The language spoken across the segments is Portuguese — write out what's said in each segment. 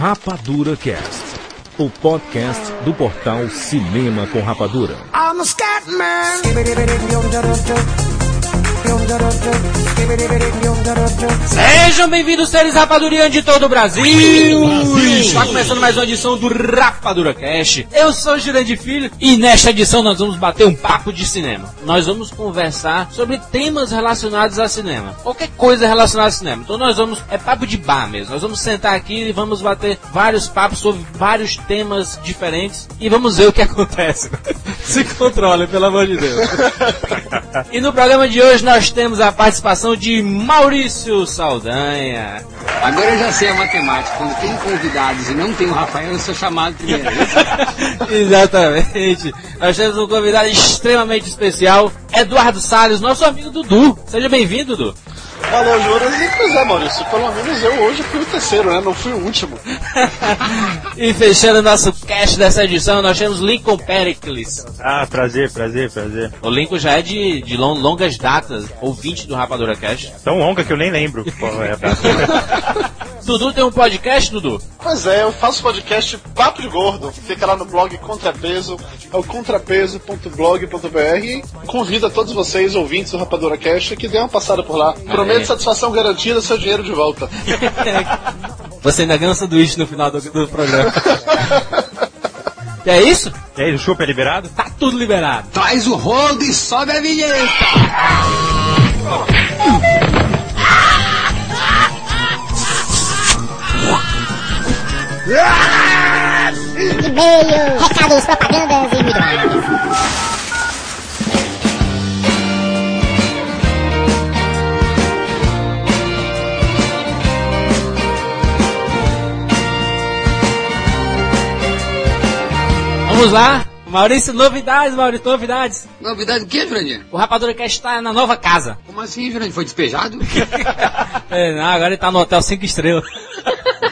Rapadura Cast, o podcast do portal Cinema com Rapadura. I'm a Sejam bem-vindos, seres rapadurianos de todo o Brasil. Brasil! Está começando mais uma edição do Rapadura Cash. Eu sou o Jurandir Filho e nesta edição nós vamos bater um papo de cinema. Nós vamos conversar sobre temas relacionados a cinema. Qualquer coisa relacionada a cinema. Então nós vamos, é papo de bar mesmo. Nós vamos sentar aqui e vamos bater vários papos sobre vários temas diferentes e vamos ver o que acontece. Se controle, pelo amor de Deus. e no programa de hoje nós temos a participação de Maurício Saldanha. Agora eu já sei a matemática. Quando tem convidados e não tem o Rafael, eu sou chamado primeiro. Exatamente. Nós temos um convidado extremamente especial, Eduardo Salles, nosso amigo Dudu. Seja bem-vindo, Dudu. Valeu, Juras. E pois é, Maurício, pelo menos eu hoje fui o terceiro, né? Não fui o último. e fechando nosso cast dessa edição, nós temos Lincoln Pericles. Ah, prazer, prazer, prazer. O Lincoln já é de, de longas datas, ouvinte do Rapadura Cast. Tão longa que eu nem lembro qual é a data. Dudu tem um podcast, Dudu? Pois é, eu faço podcast Papo de Gordo. Fica lá no blog Contrapeso, é o contrapeso.blog.br. Convido a todos vocês, ouvintes do Rapadura Cast, que dê uma passada por lá. Prometo satisfação garantida, seu dinheiro de volta. Você ainda ganha um sanduíche no final do, do programa. E é isso? E aí, o chupa é liberado? Tá tudo liberado. Traz o rodo e sobe a vinheta. E-mail, recados, propagandas e milhões. Vamos lá. Maurício, novidades, Maurício, novidades. Novidade do que, Jurandir? O Rapadura Cast está na nova casa. Como assim, Jurandir? Foi despejado? é, não, agora ele tá no hotel 5 estrelas.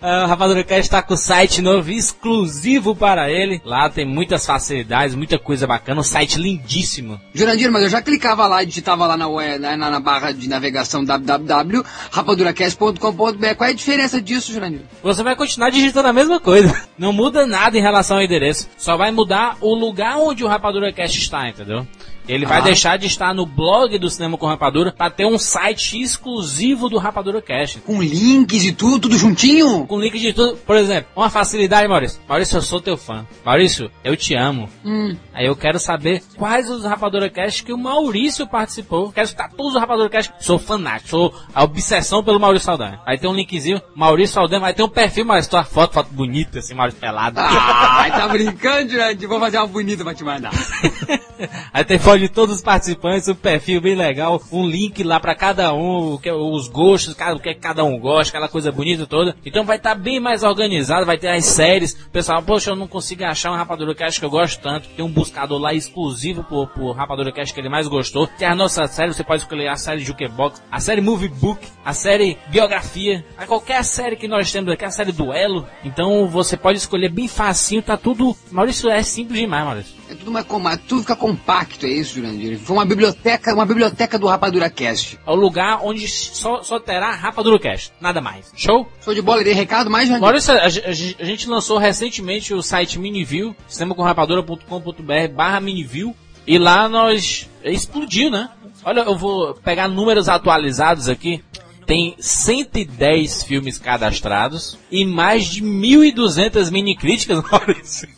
Uh, o Rapadura Cast está com o site novo exclusivo para ele. Lá tem muitas facilidades, muita coisa bacana, um site lindíssimo. Jurandir, mas eu já clicava lá e digitava lá na, web, na, na barra de navegação www.rapaduracast.com.br. Qual é a diferença disso, Jurandir? Você vai continuar digitando a mesma coisa. Não muda nada em relação ao endereço. Só vai mudar o lugar onde o Rapadura Cast está, entendeu? Ele vai ah. deixar de estar no blog do Cinema com Rapadura para ter um site exclusivo do Rapadura Cast. Com links e tudo, tudo juntinho? Com links de tudo. Por exemplo, uma facilidade, Maurício. Maurício, eu sou teu fã. Maurício, eu te amo. Hum. Aí eu quero saber quais os Rapadura Cast que o Maurício participou. Quero escutar todos os Rapadura Cast. Sou fanático, sou a obsessão pelo Maurício Saldanha. Aí tem um linkzinho, Maurício Saldanha, vai ter um perfil, mas tua foto, foto bonita, assim, Maurício pelado. Ah, tá brincando, gente? Vou fazer uma bonita pra te mandar. Aí tem foto de todos os participantes, um perfil bem legal, um link lá para cada um, é os gostos, o que cada um gosta, aquela coisa bonita toda. Então vai estar tá bem mais organizado, vai ter as séries. O pessoal, poxa, eu não consigo achar um Rapadura Cast que eu gosto tanto. Tem um buscador lá exclusivo pro, pro Rapadura Cast que ele mais gostou. Tem a nossa série, você pode escolher a série Jukebox, a série Movie Book, a série Biografia, a qualquer série que nós temos aqui, a série Duelo. Então você pode escolher bem facinho, tá tudo. Maurício, é simples demais, Maurício. É tudo, mais, tudo fica compacto, é isso, Jurandir? Foi uma biblioteca, uma biblioteca do Rapadura Cast. É o lugar onde só, só terá Rapadura Cast, nada mais. Show? Show de bola, dei recado mais, Jurandir? Maurício, a, a, a, gente lançou recentemente o site Miniview, cinemacorrapadura.com.br barra Miniview, e lá nós explodiu, né? Olha, eu vou pegar números atualizados aqui tem 110 filmes cadastrados e mais de 1.200 mini críticas, Maurício.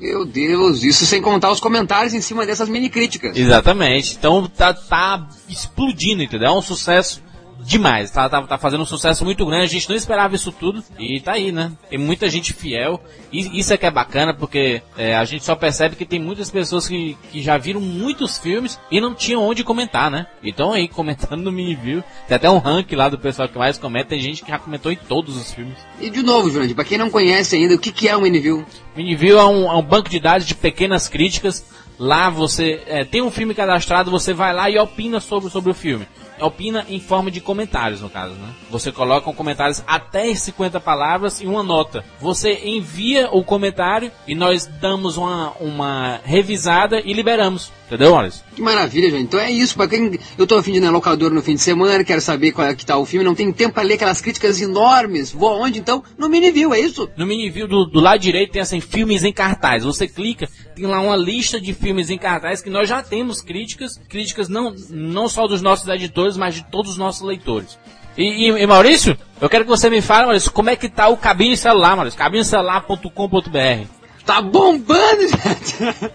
Meu Deus, isso sem contar os comentários em cima dessas mini críticas. Exatamente. Então tá, tá explodindo, entendeu? É um sucesso demais. Tá, tá, tá fazendo um sucesso muito grande. A gente não esperava isso tudo. E tá aí, né? Tem muita gente fiel. E isso é que é bacana, porque é, a gente só percebe que tem muitas pessoas que, que já viram muitos filmes e não tinham onde comentar, né? Então aí, comentando no mini view. Tem até um rank lá do pessoal que mais comenta. Tem gente que já comentou em todos os filmes. E de novo, Jurandir, pra quem não conhece ainda, o que, que é o mini view? Mini view é um, é um banco de dados de pequenas críticas Lá você é, tem um filme cadastrado, você vai lá e opina sobre, sobre o filme. Opina em forma de comentários, no caso, né? Você coloca um comentários até 50 palavras e uma nota. Você envia o comentário e nós damos uma, uma revisada e liberamos. Entendeu, Maurício? Que maravilha, gente. Então é isso. Pra quem eu tô afim de ir na locadora no fim de semana, quero saber qual é que tá o filme, não tenho tempo pra ler aquelas críticas enormes. Vou aonde então? No Miniview, é isso? No Miniview do, do lado direito tem assim, filmes em cartaz. Você clica, tem lá uma lista de filmes em cartaz que nós já temos críticas, críticas não, não só dos nossos editores, mas de todos os nossos leitores. E, e- e, Maurício, eu quero que você me fale, Maurício, como é que tá o cabine celular, Maurício? cabinecelular.com.br. Tá bombando, gente.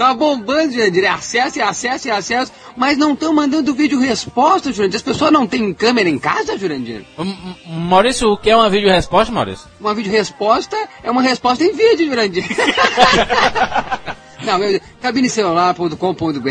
Tá bombando, Jurandir. Acesso, acesso, acesso. Mas não estão mandando vídeo resposta, Jurandir. As pessoas não têm câmera em casa, Jurandir. Maurício, o que é uma vídeo resposta, Maurício? Uma vídeo resposta é uma resposta em vídeo, Jurandir. Não, cabinecelular.com.br,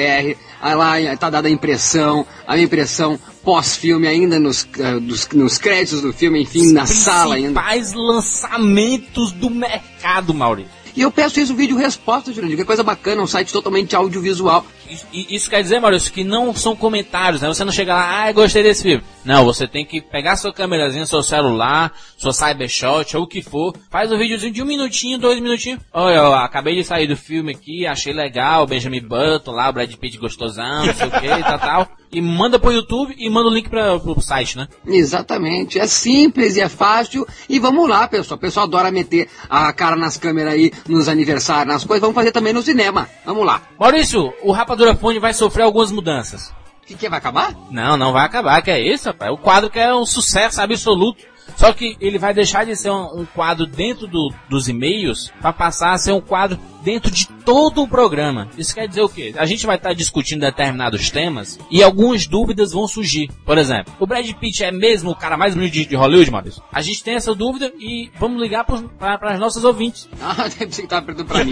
aí lá tá dada a impressão, a impressão pós-filme ainda nos, ah, dos- nos créditos do filme, enfim, na sala ainda. Principais lançamentos do mercado, Maurício. E eu peço isso, vídeo resposta, Jurandir, que é coisa bacana, um site totalmente audiovisual. Isso, quer dizer, Maurício, que não são comentários, né? Você não chega lá, ah, gostei desse filme. Não, você tem que pegar sua câmerazinha, seu celular, sua Cybershot, ou o que for, faz um videozinho de um minutinho, dois minutinhos. Olha, eu acabei de sair do filme aqui, achei legal, Benjamin Button lá, o Brad Pitt gostosão, não sei o que, e tal, tal. E manda pro YouTube e manda o link pra, pro site, né? Exatamente, é simples e é fácil. E vamos lá, pessoal. O pessoal adora meter a cara nas câmeras aí, nos aniversários, nas coisas. Vamos fazer também no cinema. Vamos lá. Maurício, o Rapadura Fone vai sofrer algumas mudanças. Que, que vai acabar? Não, não vai acabar, que é isso, rapaz. O quadro que é um sucesso absoluto. Só que ele vai deixar de ser um, um quadro dentro do- dos e-mails para passar a ser um quadro dentro de todo o programa. Isso quer dizer o quê? A gente vai estar discutindo determinados temas e algumas dúvidas vão surgir. Por exemplo, o Brad Pitt é mesmo o cara mais bonito de, de Hollywood, Maurício? A gente tem essa dúvida e vamos ligar para as nossas ouvintes. Ah, deve ser que tava perguntando pra mim.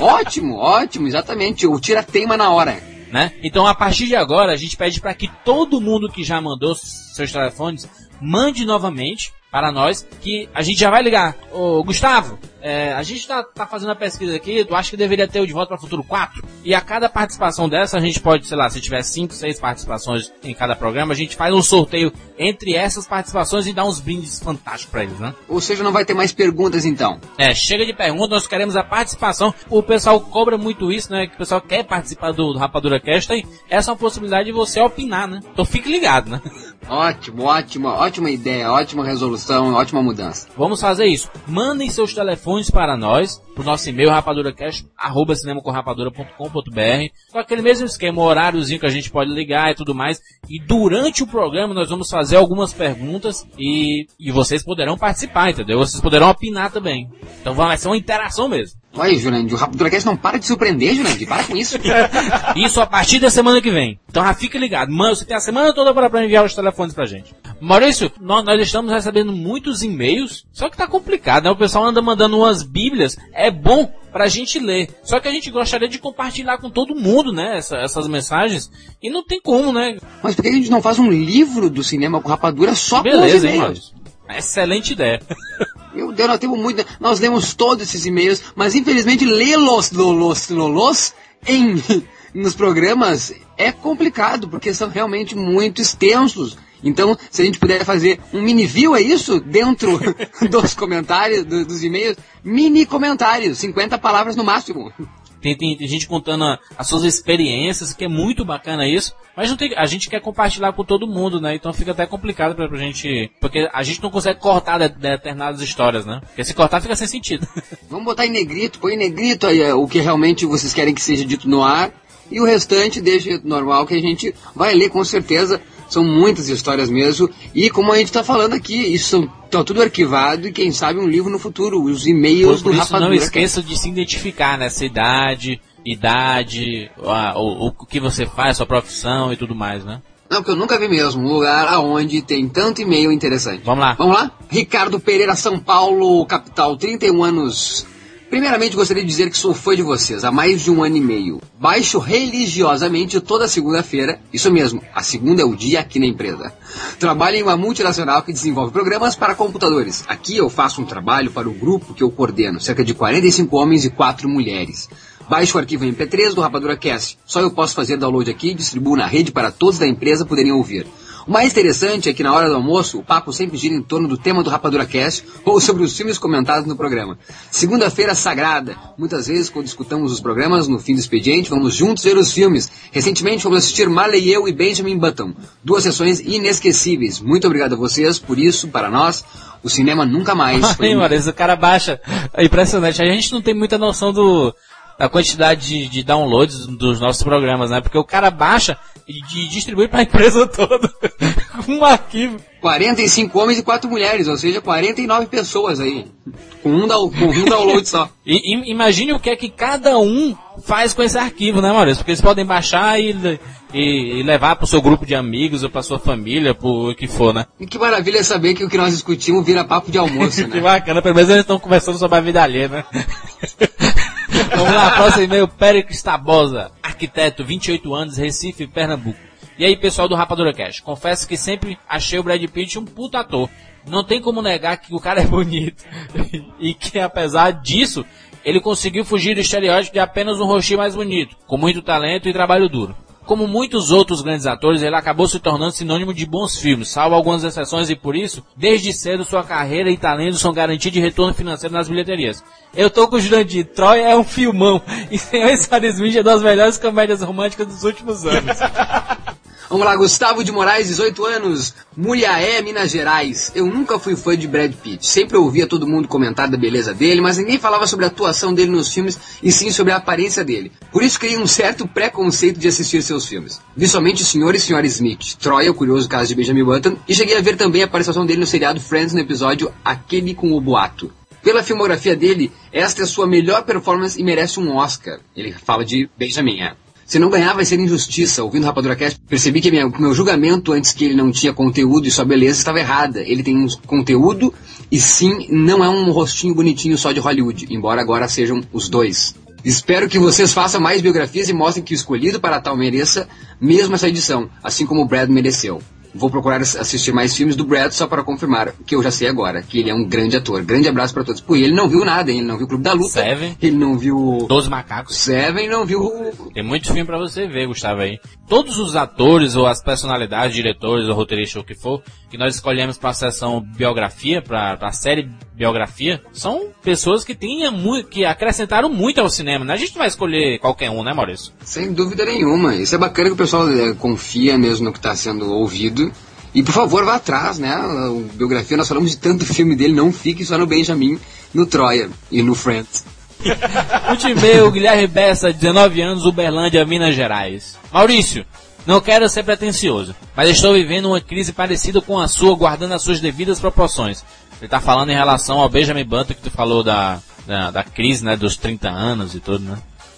ótimo, ótimo, exatamente. O tira teima na hora. né? Então, a partir de agora, a gente pede para que todo mundo que já mandou seus telefones mande novamente para nós, que a gente já vai ligar. Ô, Gustavo, é, a gente tá, tá fazendo a pesquisa aqui, tu acha que deveria ter o De Volta para o Futuro 4? E a cada participação dessa, a gente pode, sei lá, se tiver 5, 6 participações em cada programa, a gente faz um sorteio entre essas participações e dá uns brindes fantásticos para eles, né? Ou seja, não vai ter mais perguntas então. É, chega de perguntas, nós queremos a participação. O pessoal cobra muito isso, né? Que o pessoal quer participar do, do Rapadura Cast e essa é uma possibilidade de você opinar, né? Então fique ligado, né? Ótimo, ótima, ótima ideia, ótima resolução, ótima mudança. Vamos fazer isso. Mandem seus telefones para nós, pro nosso e-mail rapaduracast, arroba cinemacomrapadura.com.br, com aquele mesmo esquema, horáriozinho que a gente pode ligar e tudo mais. E durante o programa nós vamos fazer algumas perguntas e, e vocês poderão participar, entendeu? Vocês poderão opinar também. Então vai ser uma interação mesmo. Olha, Jurandir, o Rapiduracast não para de surpreender, Jurandir. Para com isso. Isso a partir da semana que vem. Então já fique ligado. Mano, você tem a semana toda para enviar os telefones pra gente. Maurício, nós, nós estamos recebendo muitos e-mails, só que tá complicado, né? O pessoal anda mandando umas bíblias. É bom pra gente ler. Só que a gente gostaria de compartilhar com todo mundo, né? essa- essas mensagens. E não tem como, né? Mas por que a gente não faz um livro do cinema com rapadura só com os Beleza, hein, e-mails? Maurício? Excelente ideia. Meu Deus, nós temos muito. Nós lemos todos esses e-mails, mas infelizmente lê-los, lolos, lolos em nos programas é complicado, porque são realmente muito extensos. Então, se a gente puder fazer um mini view, é isso? Dentro dos comentários, do- dos e-mails, mini comentários, 50 palavras no máximo. Tem, tem- tem gente contando a- as suas experiências, que é muito bacana isso. Mas não tem, a gente quer compartilhar com todo mundo, né? Então fica até complicado pra, pra gente. Porque a gente não consegue cortar de- determinadas histórias, né? Porque se cortar fica sem sentido. Vamos botar em negrito, põe em negrito aí é, o que realmente vocês querem que seja dito no ar. E o restante deixa normal que a gente vai ler com certeza. São muitas histórias mesmo. E como a gente está falando aqui, isso está tudo arquivado e quem sabe um livro no futuro. Os e-mails Por do isso não Rapadura. esqueça de se identificar nessa idade, idade, a- o, o que você faz, sua profissão e tudo mais, né? Não, porque eu nunca vi mesmo um lugar aonde tem tanto e-mail interessante. Vamos lá. Vamos lá? Ricardo Pereira, São Paulo, capital, 31 anos. Primeiramente, gostaria de dizer que sou fã de vocês há mais de um ano e meio. Baixo religiosamente toda segunda-feira. Isso mesmo, a segunda é o dia aqui na empresa. Trabalho em uma multinacional que desenvolve programas para computadores. Aqui eu faço um trabalho para o grupo que eu coordeno, cerca de 45 homens e 4 mulheres. Baixe o arquivo MP3 do Rapadura Cast. Só eu posso fazer download aqui e distribuo na rede para todos da empresa poderem ouvir. O mais interessante é que na hora do almoço, o papo sempre gira em torno do tema do Rapadura Cast ou sobre os filmes comentados no programa. Segunda-feira sagrada. Muitas vezes, quando escutamos os programas, no fim do expediente, vamos juntos ver os filmes. Recentemente, fomos assistir Marley eu e Benjamin Button. Duas sessões inesquecíveis. Muito obrigado a vocês por isso, para nós. O cinema nunca mais foi... Aí, mano, esse cara baixa. É impressionante. A gente não tem muita noção do, da quantidade de, de downloads dos nossos programas, né? Porque o cara baixa e de- distribui pra empresa toda. um arquivo. 45 homens e 4 mulheres, ou seja, 49 pessoas aí. Com um, com um download só. E, e- imagine o que é que cada um faz com esse arquivo, né, Maurício? Porque eles podem baixar e, e, e levar pro seu grupo de amigos ou pra sua família, pro que for, né? E que maravilha saber que o que nós discutimos vira papo de almoço, Que né? bacana, pelo menos eles estão conversando sobre a vida alheia, né? Vamos lá, próximo e-mail, Péricles Tabosa, arquiteto, 28 anos, Recife, Pernambuco. E aí, pessoal do Rapadura Cash, confesso que sempre achei o Brad Pitt um puta ator. Não tem como negar que o cara é bonito. e que apesar disso, ele conseguiu fugir do estereótipo de apenas um rostinho mais bonito, com muito talento e trabalho duro. Como muitos outros grandes atores, ele acabou se tornando sinônimo de bons filmes, salvo algumas exceções e por isso, desde cedo sua carreira e talento são garantia de retorno financeiro nas bilheterias. Eu tô com o Jurandir, Troy é um filmão, e Senhor Smith é das melhores comédias românticas dos últimos anos. Vamos lá, Gustavo de Moraes, 18 anos, Muriaé, Minas Gerais. Eu nunca fui fã de Brad Pitt. Sempre ouvia todo mundo comentar da beleza dele, mas ninguém falava sobre a atuação dele nos filmes e sim sobre a aparência dele. Por isso criei um certo preconceito de assistir seus filmes. Vi somente o Sr. e Sra. Smith, Troy, o curioso caso de Benjamin Button, e cheguei a ver também a participação dele no seriado Friends no episódio Aquele com o Boato. Pela filmografia dele, esta é sua melhor performance e merece um Oscar. Ele fala de Benjamin, é. Se não ganhar, vai ser injustiça. Ouvindo o Rapadura Cast, percebi que minha- meu julgamento antes que ele não tinha conteúdo e sua beleza estava errada. Ele tem um conteúdo e sim, não é um rostinho bonitinho só de Hollywood, embora agora sejam os dois. Espero que vocês façam mais biografias e mostrem que o escolhido para tal mereça mesmo essa edição, assim como o Brad mereceu. Vou procurar ass- assistir mais filmes do Brad só para confirmar que eu já sei agora, que ele é um grande ator. Grande abraço para todos. Pô, e ele não viu nada, hein? ele não viu o Clube da Luta, Seven. ele não viu Doze macacos. Seven, não viu Tem muito filme pra você ver, Gustavo, aí. Todos os atores, ou as personalidades, diretores, ou roteiristas, ou o que for, que nós escolhemos pra sessão biografia, pra, pra série biografia, são pessoas que tinham muito, que acrescentaram muito ao cinema, né? A gente não vai escolher qualquer um, né, Maurício? Sem dúvida nenhuma. Isso é bacana que o pessoal eh, confia mesmo no que está sendo ouvido. E por favor, vá atrás, né? O biografia, nós falamos de tanto filme dele, não fique só no Benjamin, no Troia e no Friends. Último e-mail, Guilherme Bessa, 19 anos, Uberlândia, Minas Gerais. Maurício, não quero ser pretencioso, mas estou vivendo uma crise parecida com a sua, guardando as suas devidas proporções. Ele tá falando em relação ao Benjamin Button, que tu falou da, da, da crise, né, dos 30 anos e tudo, né?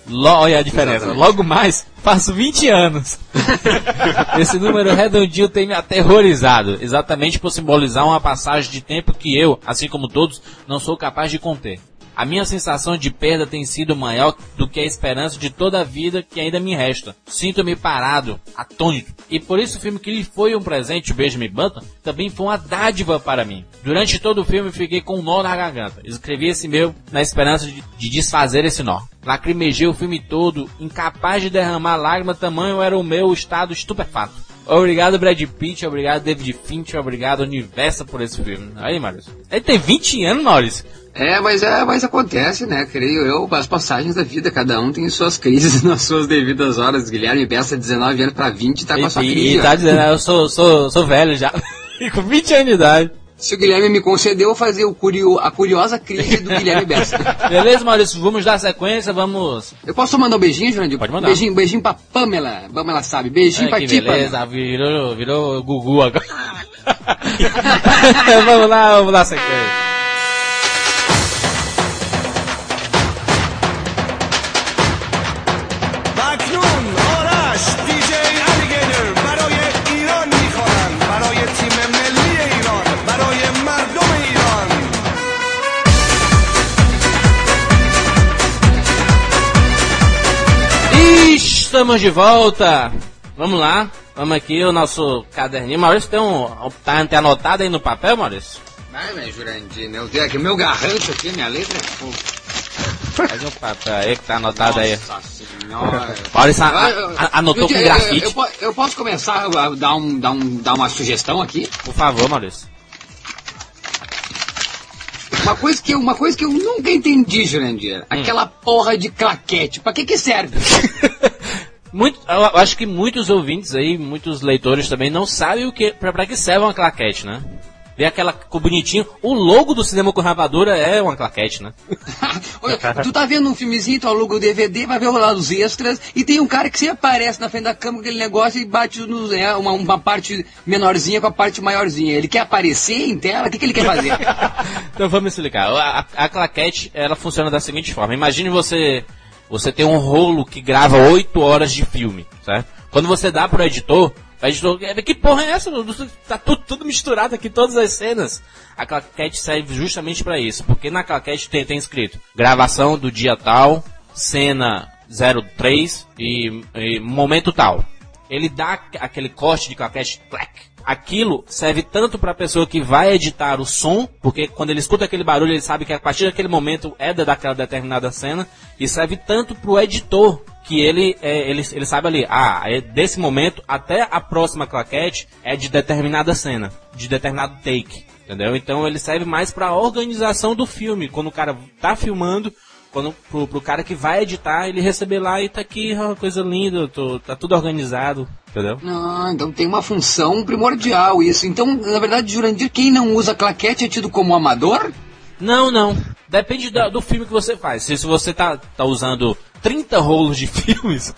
Lo- olha a diferença. Exatamente. Logo mais, faço 20 anos. Esse número redondinho tem me aterrorizado, exatamente por simbolizar uma passagem de tempo que eu, assim como todos, não sou capaz de conter. A minha sensação de perda tem sido maior do que a esperança de toda a vida que ainda me resta. Sinto-me parado, atônito. E por isso o filme que lhe foi um presente, o Benjamin Button, também foi uma dádiva para mim. Durante todo o filme fiquei com um nó na garganta. Escrevi esse meu na esperança de, de desfazer esse nó. Lacrimejei o filme todo, incapaz de derramar lágrima, tamanho era o meu estado estupefato. Obrigado Brad Pitt, obrigado David Fincher, obrigado Universo por esse filme. Aí, Maurício. Ele tem 20 anos, Maurício. É, mas é, mas acontece, né? Creio eu, as passagens da vida, cada um tem suas crises nas suas devidas horas. Guilherme Bessa, 19 anos para 20, tá com a sua E, crise. e tá dizendo, eu sou, sou, sou velho já. E com 20 anos de idade. Se o Guilherme me concedeu, eu vou fazer o curio, a curiosa crise do Guilherme Bessa. Beleza, Maurício? Vamos dar sequência, vamos. Eu posso mandar um beijinho, Jurandir? Pode mandar. Beijinho, beijinho pra Pamela. Pamela sabe. Beijinho Ai, pra que ti, beleza, Pamela. virou, virou Gugu agora. vamos lá, vamos dar sequência. Estamos de volta. Vamos lá. Vamos aqui, o nosso caderninho. Maurício, tem um. Tá anotado aí no papel, Maurício? Vai, meu Jurandir, né? Eu tenho aqui meu garrancho aqui, minha letra é. Faz um papel aí que tá anotado aí. Nossa senhora. Maurício a- Ah, eu- a- a- anotou eu- com eu- grafite. Eu, po- eu posso começar a dar, um, dar, um, dar uma sugestão aqui? Por favor, Maurício. Uma coisa que eu, uma coisa que eu nunca entendi, Jurandir. Hum. Aquela porra de claquete. Pra que que serve? Muito, eu acho que muitos ouvintes aí, muitos leitores também não sabem o que, pra, pra que serve uma claquete, né? Vê aquela bonitinho. O logo do cinema com rapadura é uma claquete, né? Tu tá vendo um filmezinho, tu aluga o DVD, vai ver lá os extras, e tem um cara que sempre aparece na frente da câmera com aquele negócio e bate no, é, uma, uma parte menorzinha com a parte maiorzinha. Ele quer aparecer em tela? O que, que ele quer fazer? Então vamos explicar. A, a- a claquete, ela funciona da seguinte forma. Imagine você, você tem um rolo que grava 8 horas de filme, certo? Quando você dá pro editor, o editor, "É, que porra é essa? Tá tudo, tudo misturado aqui, todas as cenas. A claquete serve justamente pra isso, porque na claquete tem, tem escrito gravação do dia tal, cena 03 e, e momento tal. Ele dá aqu- aquele corte de claquete, clac. Aquilo serve tanto para a pessoa que vai editar o som, porque quando ele escuta aquele barulho, ele sabe que a partir daquele momento é da- daquela determinada cena, e serve tanto para o editor, que ele, é, ele, ele sabe ali, ah, é desse momento até a próxima claquete é de determinada cena, de determinado take, entendeu? Então ele serve mais para a organização do filme, quando o cara tá filmando, quando pro, pro cara que vai editar, ele receber lá e tá aqui, ó, coisa linda, tô- tá tudo organizado, entendeu? Ah, então tem uma função primordial isso. Então, na verdade, Jurandir, quem não usa claquete é tido como amador? Não, não. Depende da- do filme que você faz. Se, se você tá, tá usando 30 rolos de filmes,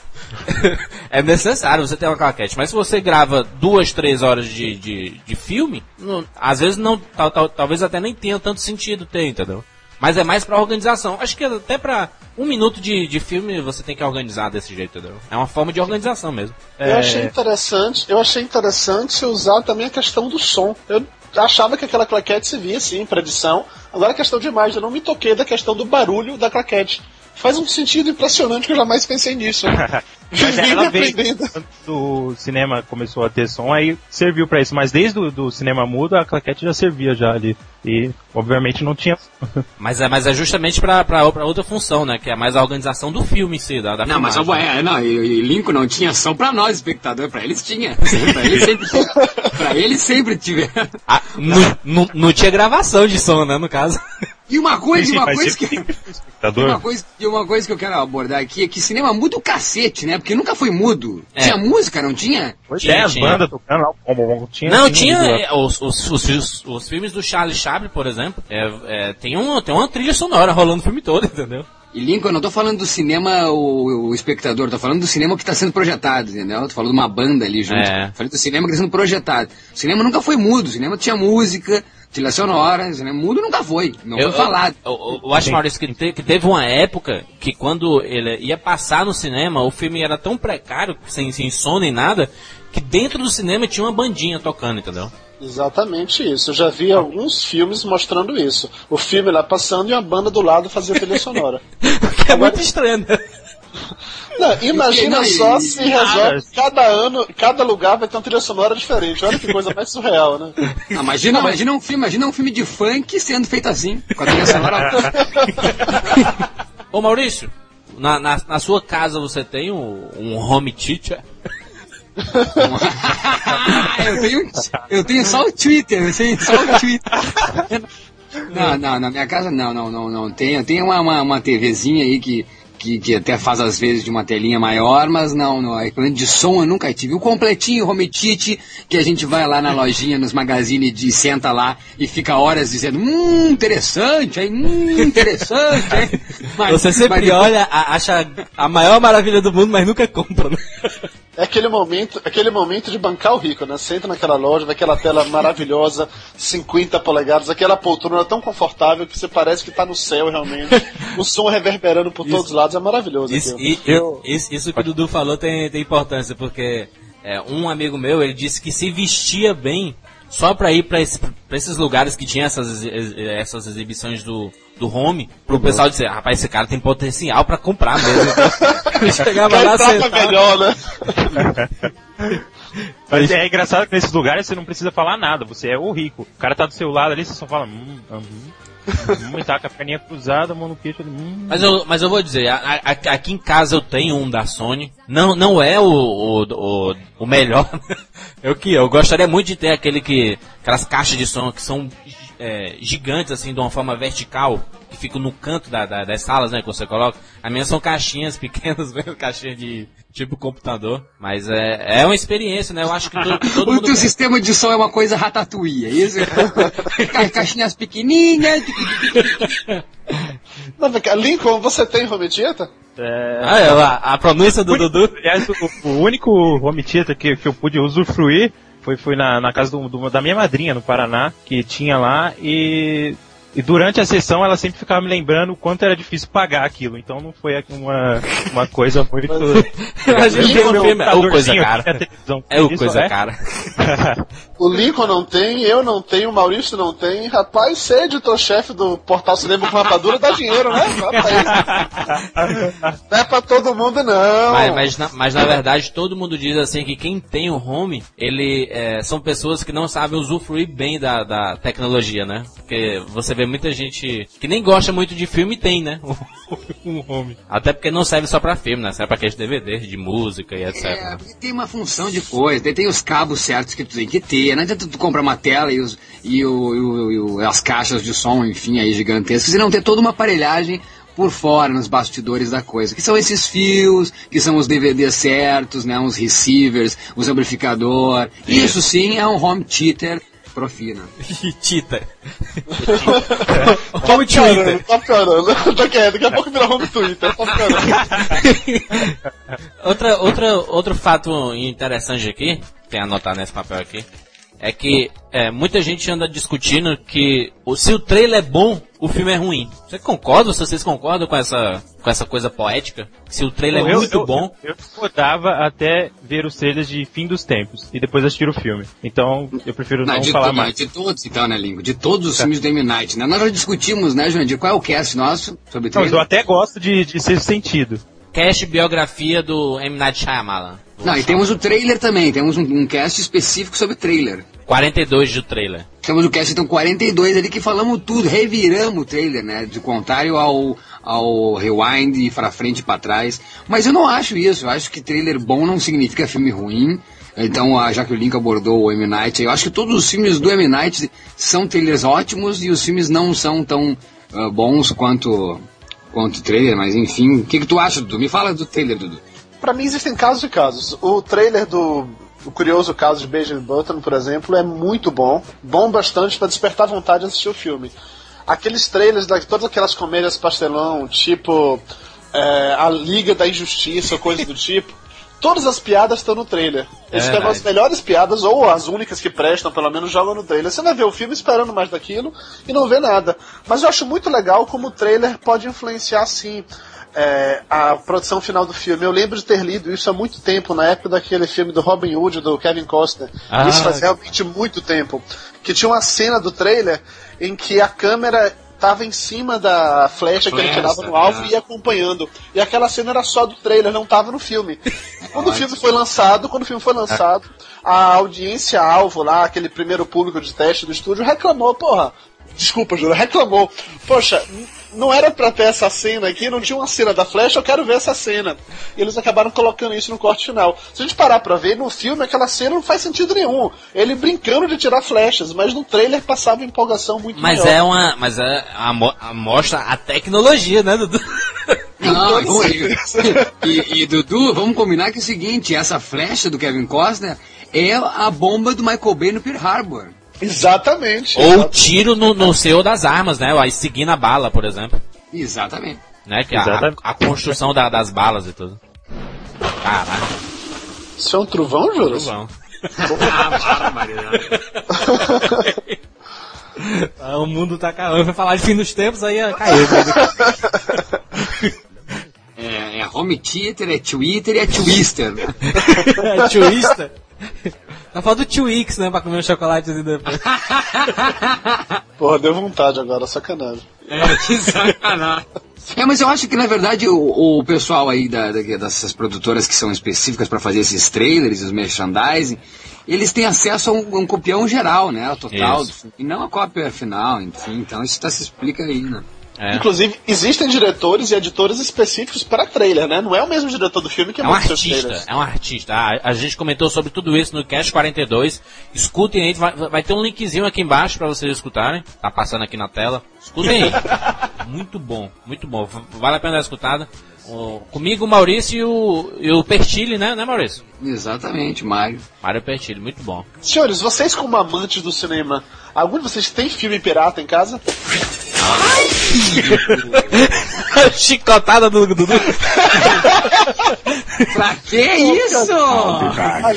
é necessário você ter uma claquete. Mas se você grava duas, três horas de, de, de filme, não- às vezes não, tal- tal- talvez até nem tenha tanto sentido ter, entendeu? Mas é mais pra organização. Acho que até pra um minuto de, de filme você tem que organizar desse jeito, entendeu? É uma forma de organização mesmo. Eu achei interessante, eu achei interessante usar também a questão do som. Eu achava que aquela claquete se via sim para edição. Agora a questão de imagem, eu não me toquei da questão do barulho da claquete. Faz um sentido impressionante que eu jamais pensei nisso. Mas ela veio aprendendo. quando o cinema começou a ter som, aí serviu pra isso. Mas desde o do cinema mudo, a claquete já servia já ali. E, obviamente, não tinha... Mas é, mas é justamente pra, pra, pra outra função, né? Que é mais a organização do filme em si, da, da Não, mas filmagem. ó, é, não, e, e Lincoln não tinha ação pra nós, espectador, pra eles tinha. pra eles sempre, pra eles sempre tiveram. Ah, não, não, não tinha gravação de som, né, no caso. E uma coisa, Sim, uma coisa que. E Uma coisa, e uma coisa que eu quero abordar aqui é que cinema muda o cacete, né? Porque nunca foi mudo. É. Tinha música, não tinha? Pois Tinha, é, as tinha. bandas tocando lá, tinha... Não, tinha os, os, os, os filmes do Charlie Chaplin, por exemplo, é, é, tem, um, tem uma trilha sonora rolando o filme todo, entendeu? E Lincoln, eu não tô falando do cinema, o, o espectador, tô falando do cinema que está sendo projetado, entendeu? Tô falando de uma banda ali junto. É. Falei do cinema que está sendo projetado. O cinema nunca foi mudo, o cinema tinha música, trilha sonora, o cinema mudo nunca foi, não foi falado. Eu, eu, eu acho, Maurício, que, te- que teve uma época que quando ele ia passar no cinema, o filme era tão precário, sem, sem som nem nada, que dentro do cinema tinha uma bandinha tocando, entendeu? Exatamente isso. Eu já vi alguns filmes mostrando isso. O filme lá passando e a banda do lado fazia trilha sonora. Que é muito estranho, né? Não, imagina Não, só se resolve cada ano, cada lugar vai ter uma trilha sonora diferente. Olha que coisa mais surreal, né? Ah, imagina, imagina um filme, imagina um filme de funk sendo feito assim, com a trilha sonora. Ô Maurício, na, na, na sua casa você tem um, um home theater? eu, tenho, eu tenho só o Twitter, eu tenho só o Twitter. Não, não, na minha casa não, não, não, não. Tem, eu tenho uma, uma, uma TVzinha aí que, que, que até faz às vezes de uma telinha maior, mas não, não. Equipamento de som eu nunca tive. O completinho, o home theater, que a gente vai lá na lojinha, nos magazines de senta lá e fica horas dizendo, hum, interessante, hein, hum, interessante, hein. Mas- Você sempre mas- olha, acha a maior maravilha do mundo, mas nunca compra, né? É aquele momento, aquele momento de bancar o rico, né? Você entra naquela loja, vê aquela tela maravilhosa, 50 polegadas, aquela poltrona tão confortável que você parece que tá no céu realmente. o som reverberando por todos os lados, é maravilhoso Isso, e- Eu- isso, isso que o Dudu falou tem, tem importância, porque é, um amigo meu, ele disse que se vestia bem só pra ir pra, esse- esses lugares que tinha essas, essas exibições do, do home, pro pessoal dizer, rapaz, esse cara tem potencial pra comprar mesmo. Então, chegava lá, melhor, né? Mas é engraçado que nesses lugares você não precisa falar nada, você é o rico. O cara tá do seu lado ali, você só fala. Hum, hum, hum, tá com a perninha cruzada, mão no queixo. Hum. Mas eu, mas eu vou dizer, a- a- aqui em casa eu tenho um da Sony. Não, não é o, o, o, o melhor. eu que eu gostaria muito de ter aquele que aquelas caixas de som que são é, gigantes assim de uma forma vertical que ficam no canto da, da- das salas, né, que você coloca. As minhas são caixinhas pequenas, mesmo, caixinhas de tipo computador. Mas é, é uma experiência, né? Eu acho que todo, todo O teu quer. sistema de som é uma coisa ratatouille, é isso? Ca- Caixinhas pequenininhas. Não, vem cá, Lincoln, você tem home theater? É, Ah, é, a, a pronúncia do Dudu. Aliás, o, o único home theater que, que eu pude usufruir foi, foi na, na casa do- do- da minha madrinha no Paraná, que tinha lá, e, e durante a sessão ela sempre ficava me lembrando o quanto era difícil pagar aquilo, então não foi uma, uma coisa muito. A gente vê um filme, é o coisa cara. É o coisa é? cara. O Lincoln não tem, eu não tenho, o Maurício não tem. Rapaz, ser editor-chefe do Portal Cinema com Rapadura dá dinheiro, né? Rapaz. Não é pra todo mundo, não. Mas, mas, na, mas na verdade todo mundo diz assim que quem tem o home, ele é, são pessoas que não sabem usufruir bem da, da tecnologia, né? Porque você vê muita gente que nem gosta muito de filme e tem, né? Um home. Até porque não serve só pra filme, né? Serve pra aqueles DVDs de música e etc. É, porque tem uma função de coisa, tem, tem os cabos certos que tu tem que ter. Não adianta tu comprar uma tela e, os, e, o, e, o- e o- as caixas de som, enfim, aí gigantescas, e não ter toda uma aparelhagem por fora, nos bastidores da coisa. Que são esses fios, que são os DVDs certos, né? Os receivers, os amplificador. Isso sim é um home theater profina. Tita. Tá piorando, tá piorando. Tá quieto, daqui a pouco vira home Twitter. Tá piorando. outra, outra, outro fato interessante aqui, tem a anotar nesse papel aqui, é que é, muita gente anda discutindo que se o trailer é bom, o filme é ruim. Você concorda? Se vocês concordam com essa, com essa coisa poética? Se o trailer é Eu- muito eu- bom. Eu discordava até ver os trailers de fim dos tempos e depois assistir o filme. Então eu prefiro não, Não, de, falar mais. de todos, então, né, Lingo? De todos os filmes do M. Night, né? Nós já discutimos, né, Jurandir? Qual é o cast nosso sobre Não, mas eu trailer? até gosto de, de ser sentido. Cast biografia do M. Night Shyamalan. Não, e temos o trailer também. Temos um, um cast específico sobre trailer. 42 do trailer. Temos o cast, então, 42 ali que falamos tudo, reviramos o trailer, né? De contrário ao, ao rewind e pra frente e pra trás. Mas eu não acho isso. Eu acho que trailer bom não significa filme ruim. Então, já que o Link abordou o M. Night, eu acho que todos os filmes do M. Night são trailers ótimos e os filmes não são tão ah, bons quanto, quanto o trailer. Mas, enfim, o que, que tu acha, Dudu? Me fala do trailer, Dudu. Pra mim existem casos e casos. O trailer do o curioso caso de Benjamin Button, por exemplo, é muito bom. Bom bastante pra despertar vontade de assistir o filme. Aqueles trailers de todas aquelas comédias pastelão, tipo é, A Liga da Injustiça ou coisa do tipo. Todas as piadas estão no trailer. Eles É pegam as melhores piadas, ou as únicas que prestam, pelo menos, jogam no trailer. Você vai ver o filme esperando mais daquilo e não vê nada. Mas eu acho muito legal como o trailer pode influenciar, sim, é, a produção final do filme. Eu lembro de ter lido isso há muito tempo, na época daquele filme do Robin Hood, do Kevin Costner. Ah, isso faz realmente muito tempo. Que tinha uma cena do trailer em que a câmera estava em cima da flecha que ele tirava no alvo e ia acompanhando. E aquela cena era só do trailer, não estava no filme. Quando o filme foi lançado, quando o filme foi lançado, a audiência alvo lá, aquele primeiro público de teste do estúdio, reclamou, porra. Desculpa, Júlio, reclamou. Poxa, não era pra ter essa cena aqui, não tinha uma cena da flecha, eu quero ver essa cena. E eles acabaram colocando isso no corte final. Se a gente parar pra ver, no filme aquela cena não faz sentido nenhum. Ele brincando de tirar flechas, mas no trailer passava empolgação muito Mas maior. é uma. Mas é a, mo- a mostra a tecnologia, né, Dudu? Não, e, e, e, Dudu, vamos combinar que é o seguinte, essa flecha do Kevin Costner é a bomba do Michael Bay no Pearl Harbor. Exatamente. Ou tiro no, no seu das armas, né? Aí seguindo a bala, por exemplo. Exatamente. Né? Que é a, Exatamente. a construção da- das balas e tudo. Caraca, Isso é um trovão, Júlio? trovão. Ah, o mundo tá caindo. Vai falar de fim dos tempos, aí ia cair. É, é home theater, é Twitter e é Twister. né? é Twista. Tá falando do Twix, né? Pra comer um chocolatezinho depois. Porra, deu vontade agora, sacanagem. É, que sacanagem. É, mas eu acho que na verdade o, o pessoal aí da, da- dessas produtoras que são específicas para fazer esses trailers, os merchandising, eles têm acesso a um, um copião geral, né? O total, Isso. e não a cópia final, enfim. Então isso tá, se explica aí, né? É. Inclusive, existem diretores e editores específicos para trailer, né? Não é o mesmo diretor do filme que É um artista, é um artista. A, a gente comentou sobre tudo isso no Cast 42. Escutem aí, vai, vai ter um linkzinho aqui embaixo pra vocês escutarem. Tá passando aqui na tela. Escutem aí. muito bom, muito bom. Vale a pena dar escutada. O- comigo, o Maurício e o, e o Pertilli, né, né, Maurício? Exatamente, Mário. Mário Pertilli, muito bom. Senhores, vocês como amantes do cinema, algum de vocês tem filme pirata em casa? Chicotada do Dudu. Pra que isso?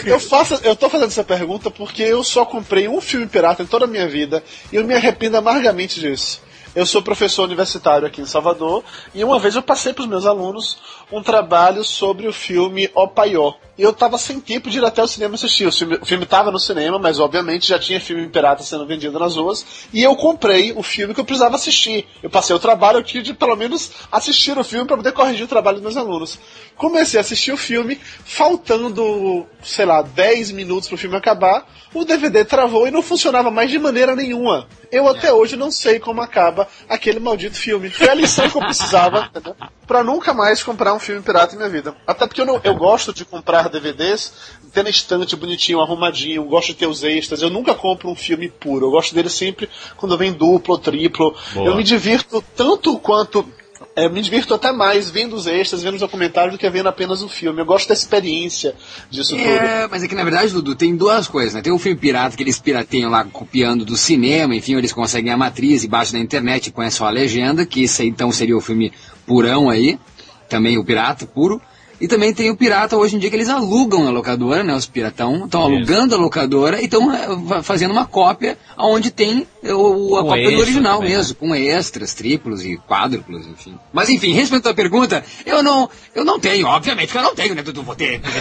Eu, faço, eu tô fazendo essa pergunta porque eu só comprei um filme pirata em toda a minha vida e eu me arrependo amargamente disso. Eu sou professor universitário aqui em Salvador e uma vez eu passei para os meus alunos um trabalho sobre o filme O Paió. E eu tava sem tempo de ir até o cinema assistir. O filme, o filme tava no cinema, mas obviamente já tinha filme pirata sendo vendido nas ruas. E eu comprei o filme que eu precisava assistir. Eu passei o trabalho, eu tinha de pelo menos assistir o filme para poder corrigir o trabalho dos meus alunos. Comecei a assistir o filme, faltando, sei lá, 10 minutos pro filme acabar, o DVD travou e não funcionava mais de maneira nenhuma. Eu até hoje não sei como acaba aquele maldito filme. Foi a lição que eu precisava entendeu? pra nunca mais comprar um filme pirata em minha vida. Até porque eu, não- eu gosto de comprar DVDs, ter na estante bonitinho, arrumadinho, gosto de ter os extras. Eu nunca compro um filme puro. Eu gosto dele sempre quando vem duplo ou triplo. Boa. Eu me divirto tanto quanto é, me divirto até mais vendo os extras, vendo os documentários, do que vendo apenas o filme. Eu gosto da experiência disso tudo. É, mas é que na verdade, Dudu, tem duas coisas, né? Tem o filme pirata que eles pirateiam lá copiando do cinema, enfim, eles conseguem a matriz e baixam na internet e põem só a legenda, que isso aí então seria o filme purão aí, também o pirata puro. E também tem o pirata hoje em dia que eles alugam na locadora, né? Os piratão estão alugando a locadora e estão fazendo uma cópia onde tem o, a Com cópia do original também, né? mesmo, com extras, triplos e quádruplos, enfim. Mas enfim, respondendo a tua pergunta, eu não, eu não tenho, obviamente que eu não tenho, né, Dudu? Vou ter.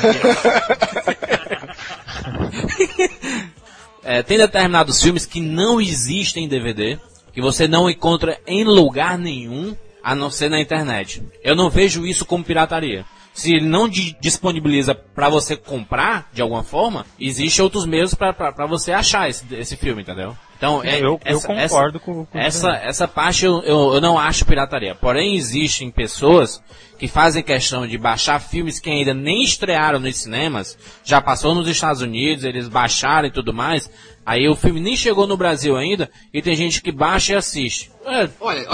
É, tem determinados filmes que não existem em DVD, que você não encontra em lugar nenhum, a não ser na internet. Eu não vejo isso como pirataria. Se ele não di- disponibiliza pra você comprar de alguma forma, existe outros meios pra você achar esse, esse filme, entendeu? Então, é, eu, eu essa- concordo essa- com, com essa, essa parte eu, eu, eu não acho pirataria. Porém, existem pessoas que fazem questão de baixar filmes que ainda nem estrearam nos cinemas, já passou nos Estados Unidos, eles baixaram e tudo mais. Aí o filme nem chegou no Brasil ainda e tem gente que baixa e assiste. É, Olha,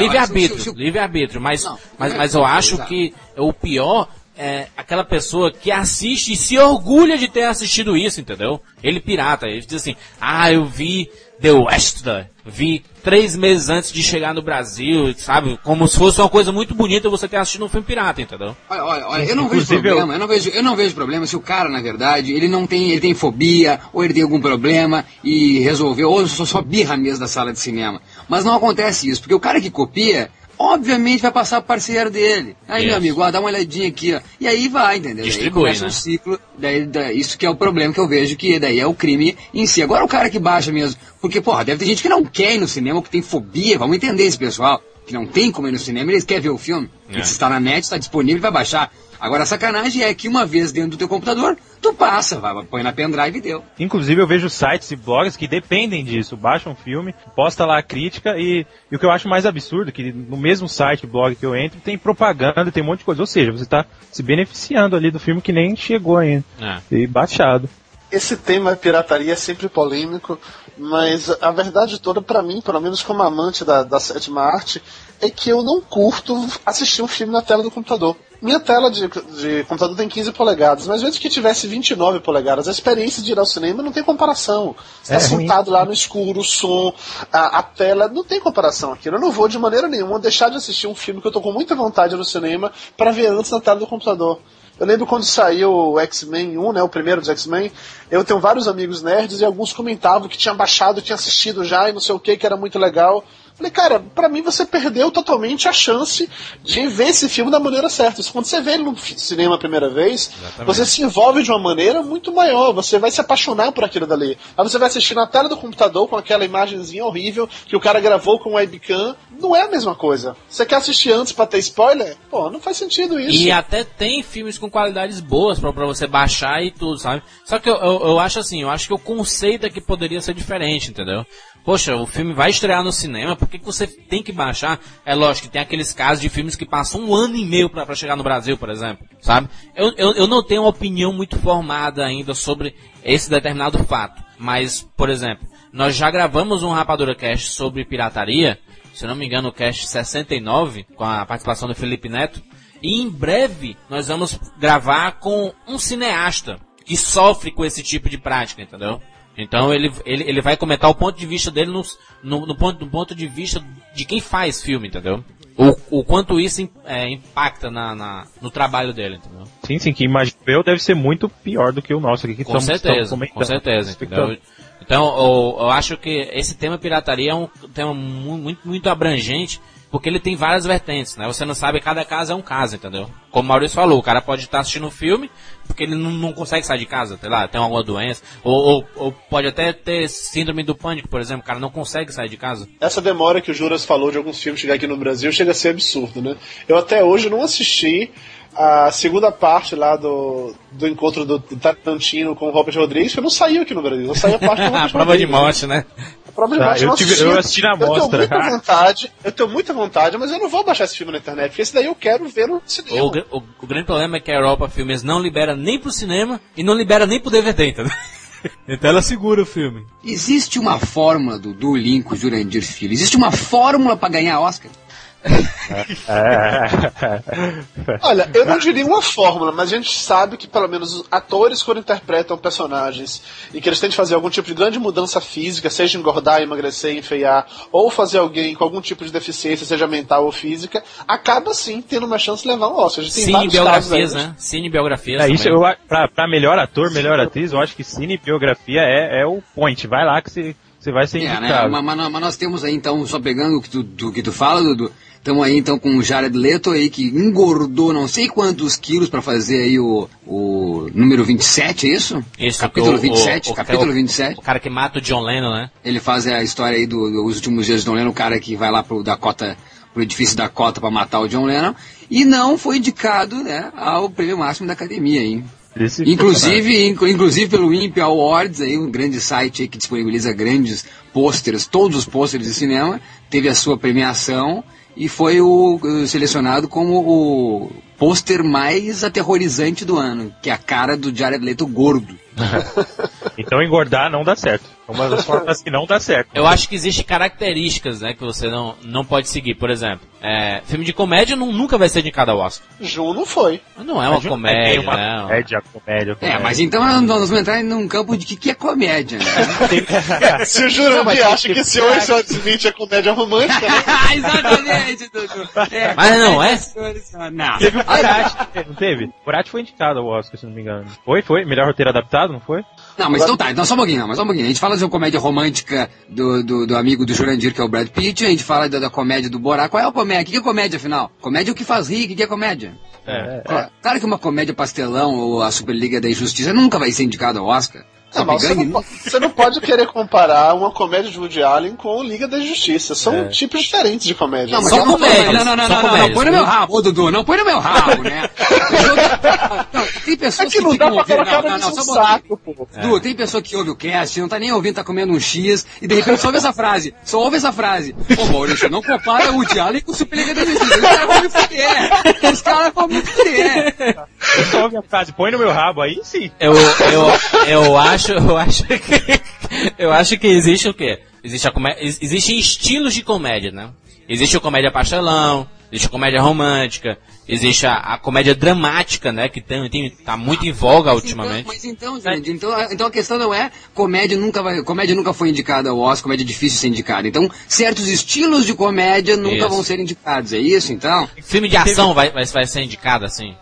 livre-arbítrio, livre-arbítrio. Mas, Não, mas, é mas eu isso, acho que o pior é aquela pessoa que assiste e se orgulha de ter assistido isso, entendeu? Ele pirata, ele diz assim, ah, eu vi The Western, vi três meses antes de chegar no Brasil, sabe? Como se fosse uma coisa muito bonita você ter assistido um filme pirata, entendeu? Olha, olha, olha, eu não vejo Inclusive, problema, eu... não vejo, eu não vejo problema se o cara, na verdade, ele não tem, ele tem fobia, ou ele tem algum problema e resolveu, ou só, só birra mesmo da sala de cinema. Mas não acontece isso, porque o cara que copia, obviamente vai passar pro parceiro dele. Aí, Isso. meu amigo, ó, dá uma olhadinha aqui, ó. E aí vai, entendeu? Daí Distribui, começa né? um ciclo, daí, da- isso que é o problema que eu vejo, que daí é o crime em si. Agora o cara que baixa mesmo, porque, porra, deve ter gente que não quer ir no cinema, que tem fobia, vamos entender esse pessoal, que não tem como ir no cinema, eles querem ver o filme. É. Se está na net, está disponível, vai baixar. Agora a sacanagem é que uma vez dentro do teu computador, tu passa, vai, põe na pendrive e deu. Inclusive eu vejo sites e blogs que dependem disso, baixam um filme, posta lá a crítica e, e o que eu acho mais absurdo, que no mesmo site, blog que eu entro, tem propaganda, tem um monte de coisa. Ou seja, você está se beneficiando ali do filme que nem chegou ainda. É. E baixado. Esse tema pirataria é sempre polêmico, mas a verdade toda, pra mim, pelo menos como amante da, da sétima arte, é que eu não curto assistir um filme na tela do computador. Minha tela de, de computador tem 15 polegadas, mas mesmo que tivesse 29 polegadas, a experiência de ir ao cinema não tem comparação. Você É está ruim. sentado lá no escuro, o som, a, a tela, não tem comparação aquilo. Eu não vou de maneira nenhuma deixar de assistir um filme que eu tô com muita vontade no cinema para ver antes na tela do computador. Eu lembro quando saiu o X-Men 1, né, o primeiro dos X-Men, eu tenho vários amigos nerds e alguns comentavam que tinha baixado, tinha assistido já e não sei o que, que era muito legal. Falei, cara, pra mim você perdeu totalmente a chance de ver esse filme da maneira certa. Quando você vê ele no cinema a primeira vez, você se envolve de uma maneira muito maior, você vai se apaixonar por aquilo dali. Aí você vai assistir na tela do computador com aquela imagenzinha horrível que o cara gravou com webcam. Não é a mesma coisa. Você quer assistir antes pra ter spoiler? Pô, não faz sentido isso. E até tem filmes com qualidades boas pra, pra você baixar e tudo, sabe? Só que eu, eu, eu acho assim, eu acho que o conceito aqui poderia ser diferente, entendeu? Poxa, o filme vai estrear no cinema, por que, que você tem que baixar? É lógico que tem aqueles casos de filmes que passam um ano e meio pra chegar no Brasil, por exemplo, sabe? Eu, eu, eu não tenho uma opinião muito formada ainda sobre esse determinado fato. Mas, por exemplo, nós já gravamos um Rapadura Cast sobre pirataria, se não me engano, o cast 69, com a participação do Felipe Neto. E em breve nós vamos gravar com um cineasta que sofre com esse tipo de prática, entendeu? Então ele, ele, ele vai comentar o ponto de vista dele no, no, no ponto, no ponto de vista de quem faz filme, entendeu? O, o quanto isso é, impacta na, na- no trabalho dele, entendeu? Sim, sim, que imagino eu deve ser muito pior do que o nosso aqui que Com estamos, certeza, com certeza, entendeu? Então, eu, eu acho que esse tema pirataria é um tema mu- muito, muito abrangente, porque ele tem várias vertentes, né? Você não sabe, cada caso é um caso, entendeu? Como o Maurício falou, o cara pode estar assistindo um filme, porque ele não, não consegue sair de casa, sei lá, tem alguma doença, ou, ou, ou pode até ter síndrome do pânico, por exemplo, o cara não consegue sair de casa. Essa demora que o Juras falou de alguns filmes chegar aqui no Brasil chega a ser absurdo, né? Eu até hoje não assisti a segunda parte lá do, do encontro do Tarantino com o Robert Rodrigues, porque não saiu aqui no Brasil. Não saiu a parte do a Robert prova de Rodrigues. morte, né? A prova de Ah, eu tive- eu assisti na Eu tenho mostra. muita vontade, eu tenho muita vontade, mas eu não vou baixar esse filme na internet, porque esse daí eu quero ver no cinema. O, o- o grande problema é que a Europa Filmes não libera nem pro cinema e não libera nem pro DVD, entendeu? Então ela segura o filme. Existe uma fórmula do, do Lincoln Jurandir Filho? Existe uma fórmula pra ganhar Oscar? Olha, eu não diria uma fórmula, mas a gente sabe que pelo menos os atores quando interpretam personagens e que eles têm de fazer algum tipo de grande mudança física, seja engordar, emagrecer, enfeiar, ou fazer alguém com algum tipo de deficiência, seja mental ou física, acaba sim tendo uma chance de levar um Oscar. Cinebiografias, né? Cinebiografias. É, isso eu, pra, pra melhor ator, melhor atriz, eu acho que cinebiografia é, é o point. Vai lá que você você vai ser É, né? indicado. Mas, mas- mas nós temos aí, então, só pegando o que tu, do que tu fala, Dudu, estamos aí, então, com o Jared Leto aí, que engordou não sei quantos quilos pra fazer aí o, o número 27, é isso? Isso, capítulo o- o- 27, o- capítulo o- 27. O cara que mata o John Lennon, né? Ele faz a história aí dos do, últimos dias de John Lennon, o cara que vai lá pro Dakota, pro edifício Dakota pra matar o John Lennon, e não foi indicado, né, ao prêmio máximo da academia, hein? Esse Inclusive, inclu- inclusive pelo Imp Awards, aí, um grande site aí que disponibiliza grandes pôsteres, todos os pôsteres de cinema, teve a sua premiação e foi o, o selecionado como o pôster mais aterrorizante do ano, que é a cara do Jared Leto gordo. Então engordar não dá certo. É uma das formas que não dá certo. Eu acho que existem características, né, que você não, não pode seguir. Por exemplo, é, filme de comédia não, nunca vai ser indicado ao Oscar. Ju não foi. Não é uma comédia, uma né? comédia, comédia, É, comédia. mas então nós vamos entrar num campo de que, que é comédia, né? Se o Jurandir acha que esse Oi, Sr. Smith é comédia romântica, né? Exatamente, Dudu. É, Mas não é? Não. Teve o Borat, não teve? O Borat foi indicado ao Oscar, se não me engano. Foi, foi? Melhor roteiro adaptado, não foi? Não, mas então tá, então só um pouquinho, não, mas só um pouquinho. A gente fala de uma comédia romântica do, do, do amigo do Jurandir, que é o Brad Pitt, a gente fala da, da comédia do Borá. Qual é a comédia? O que é comédia, afinal? Comédia é o que faz rir, o que é comédia? É. Claro- Claro que uma comédia pastelão ou a Superliga da Injustiça nunca vai ser indicado ao Oscar. Não, mas você, Gun, não, você não pode querer comparar uma comédia de Woody Allen com Liga da Justiça. São É. tipos diferentes de comédia. Não, mas não tô- comédias, Não, não, não, não, não, põe no meu rabo, ô Dudu, não põe no meu rabo, né? Não, tem pessoas É que não dá pra colocar não, não, só um saco, pô. Du, tem pessoa que ouve o cast, não tá nem ouvindo, tá comendo um X, e de repente só ouve essa frase, só ouve essa frase. Ô Maurício, não compara o Woody Allen com o Superliga da Justiça. Os caras vão me fuder. Os caras vão me fuder. Só ouve a frase, põe no meu rabo, aí sim. Eu, eu, eu acho, eu acho que, eu acho que existe o quê? Existe comé existem estilos de comédia, né? Existe a comédia pastelão, existe a comédia romântica, existe a, a comédia dramática, né? Que tem, tem, tá muito em voga ultimamente. Mas então, gente, então, a- então a questão não é comédia nunca vai, comédia nunca foi indicada ao Oscar, comédia é difícil de ser indicada. Então, certos estilos de comédia nunca Isso. vão ser indicados, é isso então? Filme de ação vai, vai, vai ser indicado, assim.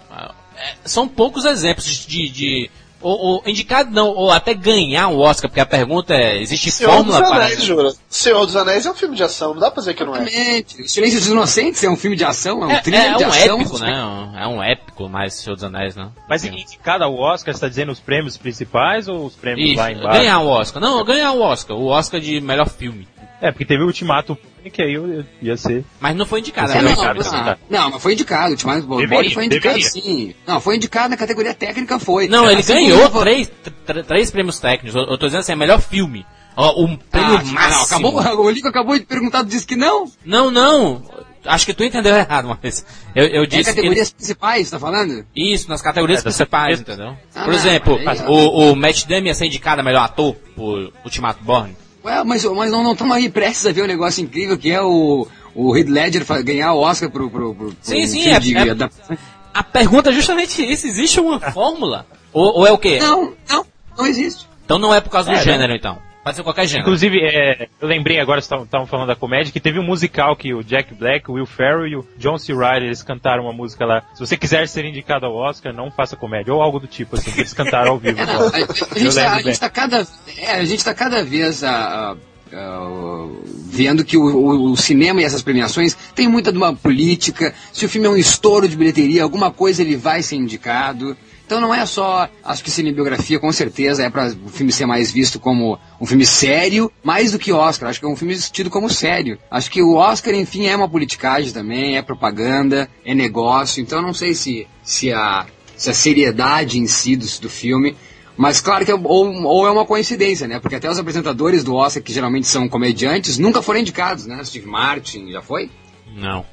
É, são poucos exemplos de, de Ou, ou indicado não, ou até ganhar um Oscar, porque a pergunta é, existe Senhor fórmula dos para... Anéis, jura? Senhor dos Anéis é um filme de ação, não dá pra dizer que não é. Exatamente. Silêncio dos Inocentes é um filme de ação, é um É, thriller é de um ação. épico, né? É um épico, mais Senhor dos Anéis, né? Mas indicado ao Oscar, você tá dizendo os prêmios principais ou os prêmios Isso, lá embaixo? ganhar o Oscar. Não, ganhar o Oscar. O Oscar de melhor filme. É, porque teve o Ultimato, que aí eu eu ia ser. Mas não foi indicado. Né? não, indicado, não, você indicado. não, mas foi indicado. O Boli Deveria, foi indicado deveria. sim. Não, foi indicado na categoria técnica, foi. Não, ele Assim ganhou como- três, tr- três prêmios técnicos. Eu, eu tô dizendo assim, é melhor filme. Ó, um prêmio Ah, não, máximo. acabou, o Lico acabou de perguntar, disse que não. Não, não. Acho que tu entendeu errado, mas eu, eu disse ele- categorias principais, tá falando? isso nas categorias É, das principais, entendeu? Ah, Por exemplo, aí- o, o Matt Damon ia ser indicado a melhor ator por Ultimato Born. Ué, mas, mas não estamos aí prestes a ver um negócio incrível que é o, o Heath Ledger ganhar o Oscar pro, pro, pro, pro Sim, um sim, é- de é- adaptação. A pergunta é justamente isso. Existe uma fórmula? Ou, ou é o quê? Não, não, não existe. Então não é por causa do É, gênero, então. Pode ser qualquer gênero. Inclusive, é, eu lembrei agora, vocês estavam falando da comédia, que teve um musical que o Jack Black, o Will Ferrell e o John C. Reilly, eles cantaram uma música lá. Se você quiser ser indicado ao Oscar, não faça comédia. Ou algo do tipo, assim, que eles cantaram ao vivo. É, não, a, a Eu gente tá, a gente tá cada, é, a gente tá cada vez a, a- a- vendo que o, o- o cinema e essas premiações tem muita de uma política. Se o filme é um estouro de bilheteria, alguma coisa ele vai ser indicado. Então não é só, acho que cinebiografia com certeza é para o filme ser mais visto como um filme sério, mais do que Oscar. Acho que é um filme tido como sério. Acho que o Oscar, enfim, é uma politicagem também, é propaganda, é negócio. Então não sei se, se, a, se a seriedade em si do, do filme mas claro que é, ou, ou é uma coincidência, né? Porque até os apresentadores do Oscar, que geralmente são comediantes, nunca foram indicados, né? Steve Martin já foi? Não.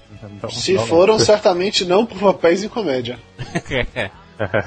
Se foram, certamente não por papéis em comédia.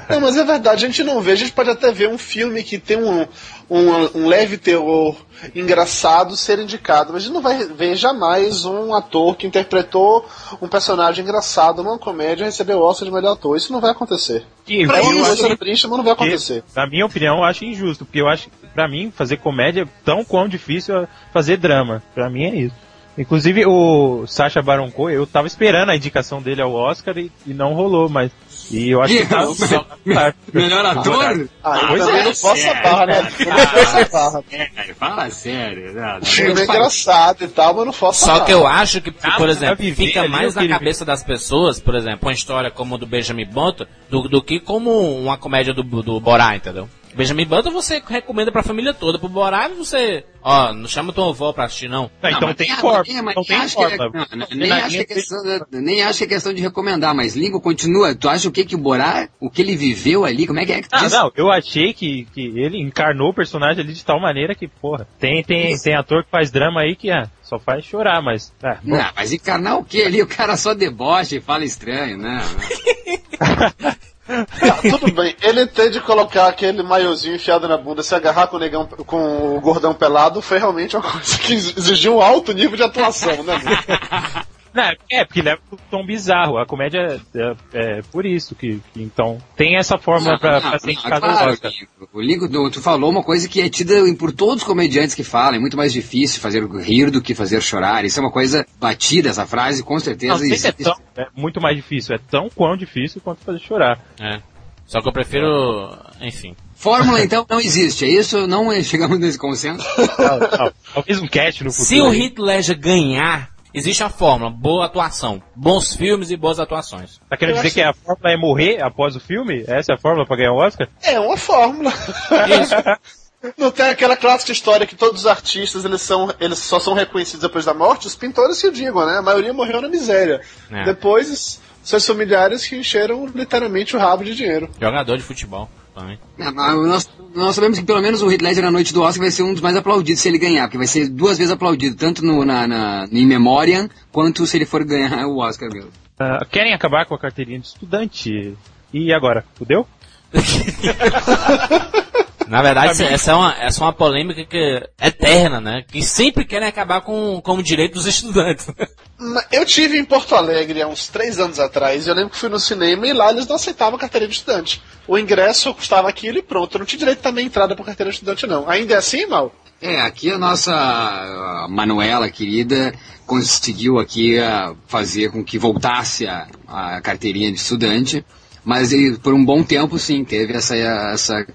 Não, mas é verdade, a gente não vê. A gente pode até ver um filme que tem um, um, um leve terror engraçado ser indicado, mas a gente não vai ver jamais um ator que interpretou um personagem engraçado numa comédia receber o Oscar de melhor ator. Isso não vai acontecer. E Pra mim, acho isso é triste, mas não vai acontecer. na minha opinião, eu acho injusto, porque eu acho, pra mim, fazer comédia é tão quão difícil é fazer drama. Pra mim é isso. Inclusive o Sacha Baron Cohen, eu tava esperando a indicação dele ao Oscar e, e não rolou, mas e eu acho que tá Melhor ator? Ah, eu Pois também é, não posso barra, né? Não posso barra. Fala sério. Não, O filme é engraçado e tal, mas não posso a Só barra. que eu acho que, por pra exemplo, viver fica ali mais na cabeça das pessoas, por exemplo, uma história como a do Benjamin Button, do, do que como uma comédia do, do Borá, entendeu? Benjamin Button você recomenda pra família toda. Pro Borá você, ó, não chama tua avó pra assistir não. Não, então tem mas Não nem tem acho que é- forma. não, não, Porque Nem acho que é questão é de recomendar, mas Lincoln continua. Tu acha o que que o Borá, o que ele viveu ali, como é que é que tu Ah, diz? não, eu achei que, que ele encarnou o personagem ali de tal maneira que, porra, tem, tem, tem ator que faz drama aí que ah, só faz chorar, mas. Bom. Não, mas encarnar o que ali? O cara só debocha e fala estranho, né? Tudo bem, ele ter de colocar aquele maiozinho enfiado na bunda, se agarrar com o negão, com o gordão pelado, foi realmente uma coisa que exigiu um alto nível de atuação, né? Não, é, porque leva pro tom bizarro. A comédia é, é por isso que, que, então tem essa fórmula pra, pra ser indicado claro, Oscar. O Lincoln, tu, falou uma coisa que é tida por todos os comediantes que falam. É muito mais difícil fazer rir do que fazer chorar. Isso é uma coisa batida, essa frase, com certeza Não é, existe. tão, é muito mais difícil, é tão quão difícil quanto fazer chorar. É. Só que eu prefiro, enfim. Fórmula, então, não existe. É isso? Não é- chegamos nesse consenso? Não, não, Talvez um cast no futuro. Se o. Heath Ledger ganhar, existe a fórmula, boa atuação, bons filmes e boas atuações. Tá querendo Eu dizer acho- que a fórmula é morrer após o filme? Essa é a fórmula pra ganhar o Oscar? É uma fórmula. Não tem aquela clássica história que todos os artistas eles são, eles só são reconhecidos depois da morte, os pintores que o digam, né? A maioria morreu na miséria. É. Depois, seus familiares que encheram literalmente o rabo de dinheiro. Jogador de futebol também. Não, mas nós, nós sabemos que pelo menos o Heath Ledger na noite do Oscar vai ser um dos mais aplaudidos se ele ganhar, porque vai ser duas vezes aplaudido, tanto no, na, na, no In Memoriam, quanto se ele for ganhar o Oscar mesmo. Ah, querem acabar com a carteirinha de estudante. E agora? Fudeu? Na verdade, essa- essa é uma, essa é uma polêmica que, eterna, né? Que sempre querem acabar com, com o direito dos estudantes. Eu tive em Porto Alegre há uns três anos atrás, eu lembro que fui no cinema e lá eles não aceitavam carteira de estudante. O ingresso custava aquilo e pronto, não tinha direito também entrada por carteira de estudante não. Ainda é assim, Mal? É, aqui a nossa a Manuela querida conseguiu aqui ah, fazer com que voltasse a, a carteirinha de estudante, mas e, por um bom tempo sim, teve essa, essa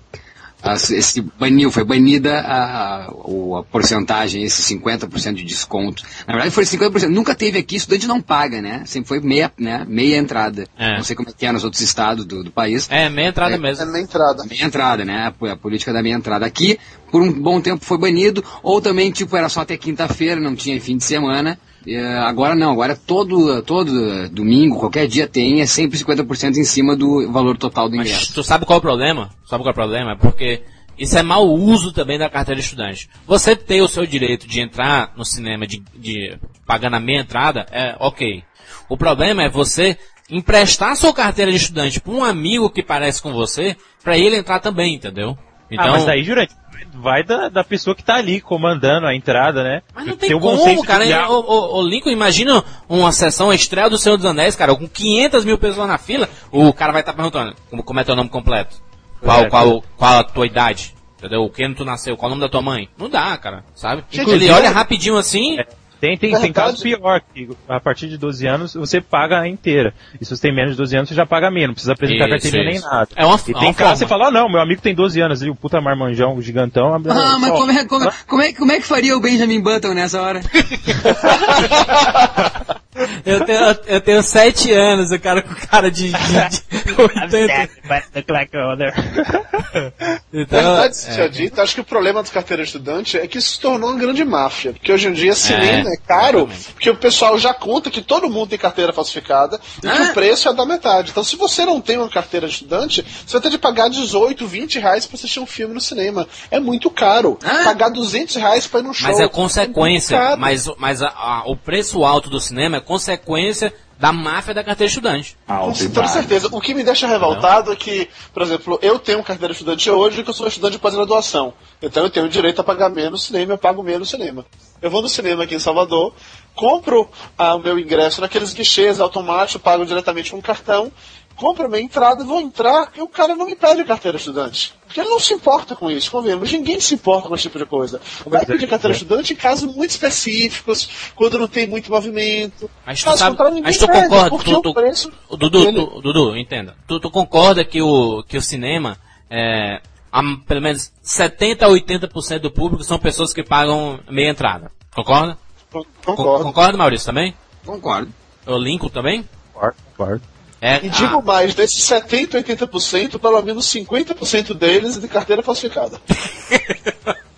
as- esse baniu, foi banida a, a, o- a porcentagem, esse 50% de desconto. Na verdade foi 50%, nunca teve aqui, estudante não paga, né? Sempre foi meia, né? meia entrada. É. Não sei como é que é nos outros estados do, do país. É, meia entrada É, mesmo. É na entrada. Meia entrada, né? A, a política da meia entrada. Aqui, por um bom tempo foi banido, ou também, tipo, era só até quinta-feira, não tinha fim de semana. Eh, agora não, agora todo, todo eh, domingo, qualquer dia tem, é sempre 50% em cima do valor total do Mas ingresso. tu sabe qual é o problema? Sabe qual é o problema? É porque isso é mau uso também da carteira de estudante. Você ter o seu direito de entrar no cinema de, de pagando a meia entrada, é ok. O problema é você emprestar sua carteira de estudante para um amigo que parece com você, para ele entrar também, entendeu? Então, ah, mas aí, Jurante, vai da, da pessoa que tá ali comandando a entrada, né? Mas não Tem o como, senso cara. de- Ô, ô, ô, Lincoln, imagina uma sessão, a estreia do Senhor dos Anéis, cara, com 500 mil pessoas na fila, o cara vai estar perguntando como, como é teu nome completo? Qual, É, qual, qual a tua idade? Entendeu? Que ano tu nasceu? Qual o nome da tua mãe? Não dá, cara, sabe? Gente, Ele olha rapidinho assim, Tem, tem, tem casos pior, que a partir de 12 anos você paga a inteira. E se você tem menos de 12 anos, você já paga menos, não precisa apresentar Isso, carteirinha isso. nem nada. É uma- e é tem uma que você fala, ah, não, meu amigo tem 12 anos, ali, o puta marmanjão, o gigantão. Ah, mas como é, como, é- como, é, como é que faria o Benjamin Button nessa hora? eu tenho, eu tenho 7 anos, o cara com cara de, de, de 80. Então, Verdade seja é, dita, acho que o problema das carteiras de estudante é que isso se tornou uma grande máfia. Porque hoje em dia cinema é, É, caro, exatamente. porque o pessoal já conta que todo mundo tem carteira falsificada e que Ah. o preço é da metade. Então, se você não tem uma carteira de estudante, você vai ter de pagar 18, 20 reais pra assistir um filme no cinema. É muito caro. Ah. Pagar 200 reais pra ir num show. mas é consequência, caro. mas, mas a- a- o preço alto do cinema é consequência da máfia da carteira de estudante. Com toda certeza. O que me deixa revoltado é que, por exemplo, eu tenho carteira de estudante hoje que eu sou estudante de pós-graduação. Então eu tenho direito a pagar menos no cinema, eu pago menos no cinema. Eu vou no cinema aqui em Salvador, compro ah, o meu ingresso naqueles guichês automáticos, pago diretamente com cartão, compro minha entrada, vou entrar e o cara não me pede carteira estudante. Porque ele não se importa com isso, convenhamos. Ninguém se importa com esse tipo de coisa. Vai pedir carteira estudante em casos muito específicos, quando não tem muito movimento. Mas tu Caso sabe, contrário, mas tu pede, concorda, tu, o tu, preço Dudu, tu- Dudu, entenda. Tu, tu concorda que o, que o cinema, é, a- pelo menos 70 a 80% do público são pessoas que pagam meia entrada. Concorda? Con- Con- Concordo. Concorda, Maurício, também? Concordo. O Lincoln também? Concordo, concordo. É, E digo ah, mais, desses 70, 80%, pelo menos 50% deles é de carteira falsificada.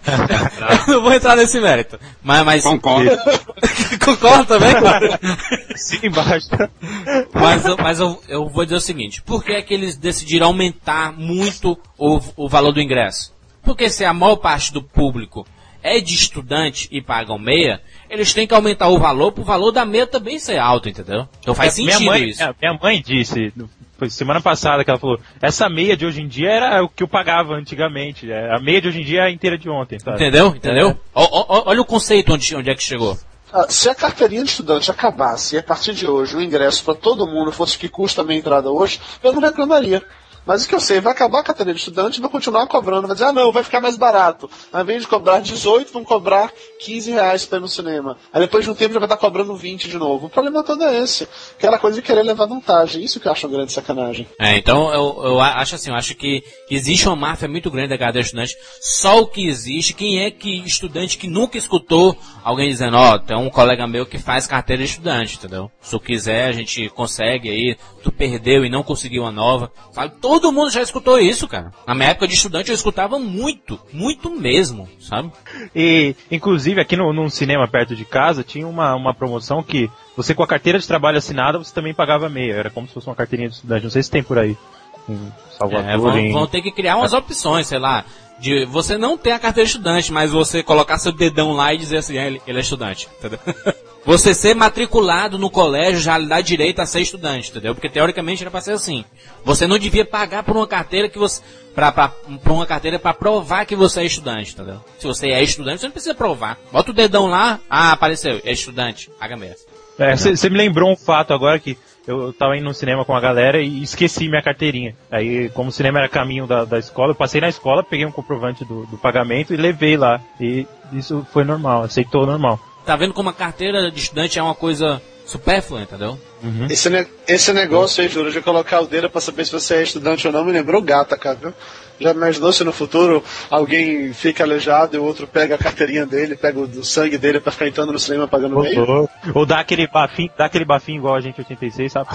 não vou entrar nesse mérito. Mas, mas Concordo. concorda também? Sim, basta. Mas, eu, mas eu, eu vou dizer o seguinte, por que é que eles decidiram aumentar muito o, o valor do ingresso? Porque se a maior parte do público é de estudante e pagam meia, eles têm que aumentar o valor pro valor da meia também ser alto, entendeu? Então faz minha sentido mãe, isso. é, Minha mãe disse, foi semana passada que ela falou, essa meia de hoje em dia era o que eu pagava antigamente. é, A meia de hoje em dia é a inteira de ontem, sabe? Entendeu? Entendeu? Ó, ó, ó, olha o conceito onde, onde é que chegou. Ah, se a carteirinha de estudante acabasse e a partir de hoje o ingresso para todo mundo fosse o que custa a minha entrada hoje, eu não reclamaria. Mas o que eu sei, vai acabar a carteirinha de estudante vai continuar cobrando. Vai dizer, ah não, vai ficar mais barato. Ao invés de cobrar 18, vão cobrar 15 reais para ir no cinema. Aí depois de um tempo já vai estar cobrando 20 de novo. O problema todo é esse. Aquela coisa de querer levar vantagem. Isso que eu acho uma grande sacanagem. É, então eu, eu acho assim, eu acho que existe uma máfia muito grande da carteira de estudante. Só o que existe, quem é que estudante que nunca escutou alguém dizendo, ó, tem um colega meu que faz carteira de estudante, entendeu? Se tu quiser, a gente consegue aí, tu perdeu e não conseguiu uma nova. Sabe? Todo mundo já escutou isso, cara. Na minha época de estudante eu escutava muito, muito mesmo, sabe? E, inclusive, aqui no, num cinema perto de casa, tinha uma, uma promoção que você com a carteira de trabalho assinada, você também pagava meia. Era como se fosse uma carteirinha de estudante. Não sei se tem por aí. Em Salvador, É, vão, em... vão ter que criar umas opções, sei lá. De você não ter a carteira de estudante, mas você colocar seu dedão lá e dizer assim, "Ah, ele, ele é estudante, entendeu? Você ser matriculado no colégio já lhe dá direito a ser estudante, entendeu? Porque teoricamente era pra ser assim. Você não devia pagar por uma carteira que você. Pra uma carteira pra provar que você é estudante, entendeu? Se você é estudante, você não precisa provar. Bota o dedão lá, ah, apareceu, é estudante, paga mesmo. Você me lembrou um fato agora que eu tava indo no cinema com a galera e esqueci minha carteirinha. Aí, como o cinema era caminho da, da escola, eu passei na escola, peguei um comprovante do, do pagamento e levei lá. E isso foi normal, aceitou normal. Tá vendo como a carteira de estudante é uma coisa supérfluo, entendeu? Esse, ne- esse negócio aí, Júlio, de colocar o dedo pra saber se você é estudante ou não, me lembrou gata, cara, viu? Já imaginou se no futuro alguém fica aleijado e o outro pega a carteirinha dele, pega o sangue dele pra ficar entrando no cinema pagando meio? Ou, ou dá aquele bafinho, dá aquele bafinho igual a gente 86, sabe?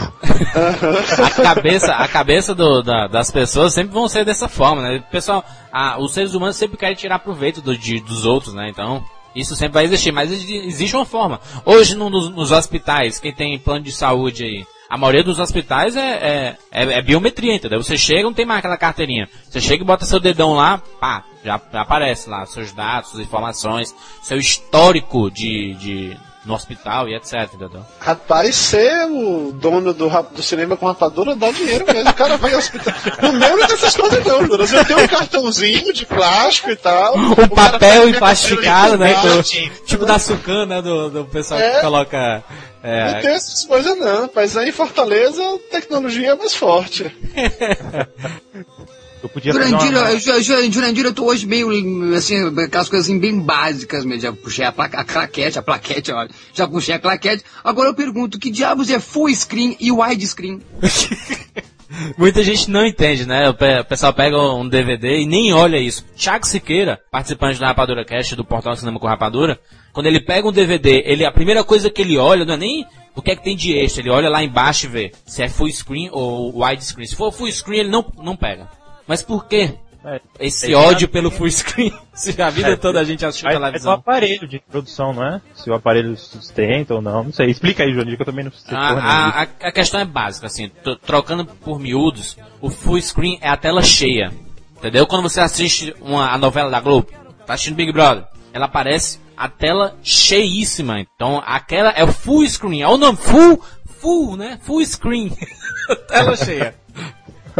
A cabeça, a cabeça do- da- das pessoas sempre vão ser dessa forma, né? O pessoal, ah, os seres humanos sempre querem tirar proveito do- de- dos outros, né? Então, isso sempre vai existir, mas exi- existe uma forma. Hoje, no- nos, nos hospitais, quem tem plano de saúde aí, a maioria dos hospitais é, é, é- é biometria, entendeu? Você chega, não tem mais aquela carteirinha. Você chega e bota seu dedão lá, pá, já, já aparece lá, seus dados, suas informações, seu histórico de, de, no hospital e etc, entendeu? Rapaz, ser o dono do, do cinema com rapadura dá dinheiro mesmo. O cara vai ao hospital. Não é dessas coisas não, Júlio. Você tem um cartãozinho de plástico e tal. Um papel minha emplastificado, né? com- tipo da Sucan, né? Do, do pessoal que É. coloca. Não É, tem essas coisas não, mas aí em Fortaleza a tecnologia é mais forte. Eu podia fazer Jurandir, uma... eu- Ju- Ju- Jurandir, eu tô hoje meio, assim, aquelas coisas assim, bem básicas mesmo. Já puxei a, placa, a claquete, a plaquete, olha. Já puxei a claquete. Agora eu pergunto, que diabos é full screen e widescreen? Muita gente não entende, né? O pe- o pessoal pega um DVD e nem olha isso. Thiago Siqueira, participante da Rapadura Cast do Portal Cinema com Rapadura, quando ele pega um DVD, ele, a primeira coisa que ele olha não é nem o que é que tem de extra, ele olha lá embaixo e vê se é full screen ou widescreen. Se for full screen, ele não, não pega. Mas por quê? É, Esse ódio pelo full screen. Se a vida É, toda a gente assistiu Aí é televisão. aparelho de produção, não é? Se o aparelho sustenta ou não. Não sei. Explica aí, Johnny, que eu também não sei. A, a, a questão é básica, assim, trocando por miúdos, o full screen é a tela cheia. Entendeu? Quando você assiste uma, a novela da Globo, tá assistindo Big Brother, ela aparece a tela cheíssima. Então, aquela é o full screen. É o nome, full, full, né? Full screen. tela cheia.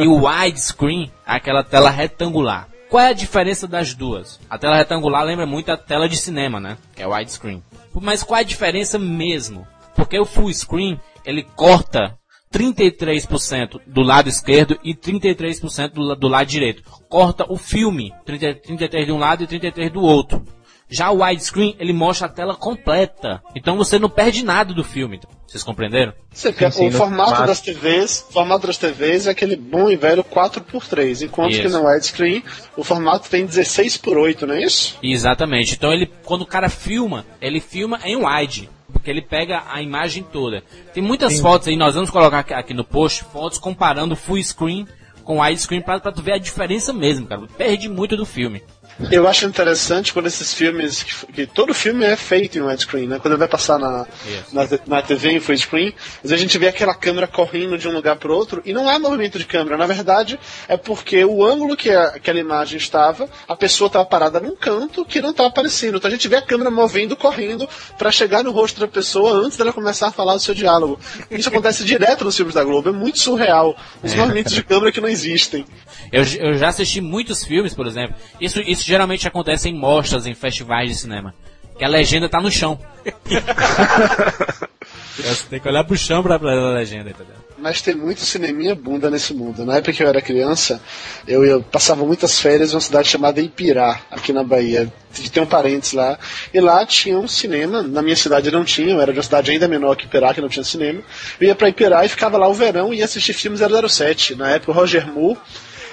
E o widescreen aquela tela retangular. Qual é a diferença das duas? A tela retangular lembra muito a tela de cinema, né? Que é widescreen. Mas qual é a diferença mesmo? Porque o full screen, ele corta 33% do lado esquerdo e 33% do, do lado direito. Corta o filme, 30, 33 de um lado e 33 do outro. Já o widescreen, ele mostra a tela completa. Então você não perde nada do filme. Vocês compreenderam? Você quer- sim, o formato das TVs, o formato das TVs é aquele bom e velho 4x3, enquanto Isso. que no widescreen o formato tem 16x8, não é isso? Exatamente. Então ele, quando o cara filma, ele filma em wide. Porque ele pega a imagem toda. Tem muitas fotos aí, nós vamos colocar aqui, aqui no post, fotos comparando full screen com widescreen pra, pra tu ver a diferença mesmo, cara. Perde muito do filme. Eu acho interessante quando esses filmes, que, que todo filme é feito em widescreen, né? Quando ele vai passar na, na, na TV em full screen, às vezes a gente vê aquela câmera correndo de um lugar para outro e não há movimento de câmera. Na verdade, é porque o ângulo que a- aquela imagem estava, a pessoa estava parada num canto que não estava aparecendo. Então a gente vê a câmera movendo, correndo, para chegar no rosto da pessoa antes dela começar a falar o seu diálogo. Isso acontece direto nos filmes da Globo, é muito surreal. Os movimentos de câmera que não existem. Eu, eu já assisti muitos filmes, por exemplo. Isso, isso geralmente acontece em mostras, em festivais de cinema. Que a legenda tá no chão. Você tem que olhar pro chão pra ler a legenda, entendeu? Mas tem muito cineminha bunda nesse mundo. Na época que eu era criança, eu, eu passava muitas férias em uma cidade chamada Ipirá, aqui na Bahia. Tem um parentes lá. E lá tinha um cinema. Na minha cidade não tinha, eu era de uma cidade ainda menor que Ipirá, que não tinha cinema. Eu ia pra Ipirá e ficava lá o verão e ia assistir filme 007. Na época o Roger Moore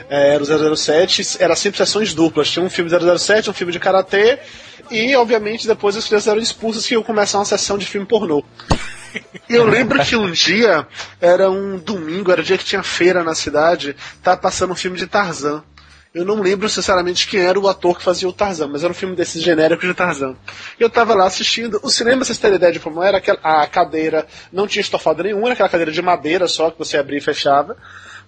eh, era o 007, era sempre sessões duplas. Tinha um filme 007, um filme de karatê. E, obviamente, depois as crianças eram expulsas que iam começar uma sessão de filme pornô. E eu lembro que um dia, era um domingo, era o dia que tinha feira na cidade, tava passando um filme de Tarzan. Eu não lembro sinceramente quem era o ator que fazia o Tarzan, mas era um filme desses genéricos de Tarzan. E eu tava lá assistindo. O cinema, vocês terem ideia de como era, aquela- a cadeira não tinha estofado nenhum, era aquela cadeira de madeira só que você abria e fechava.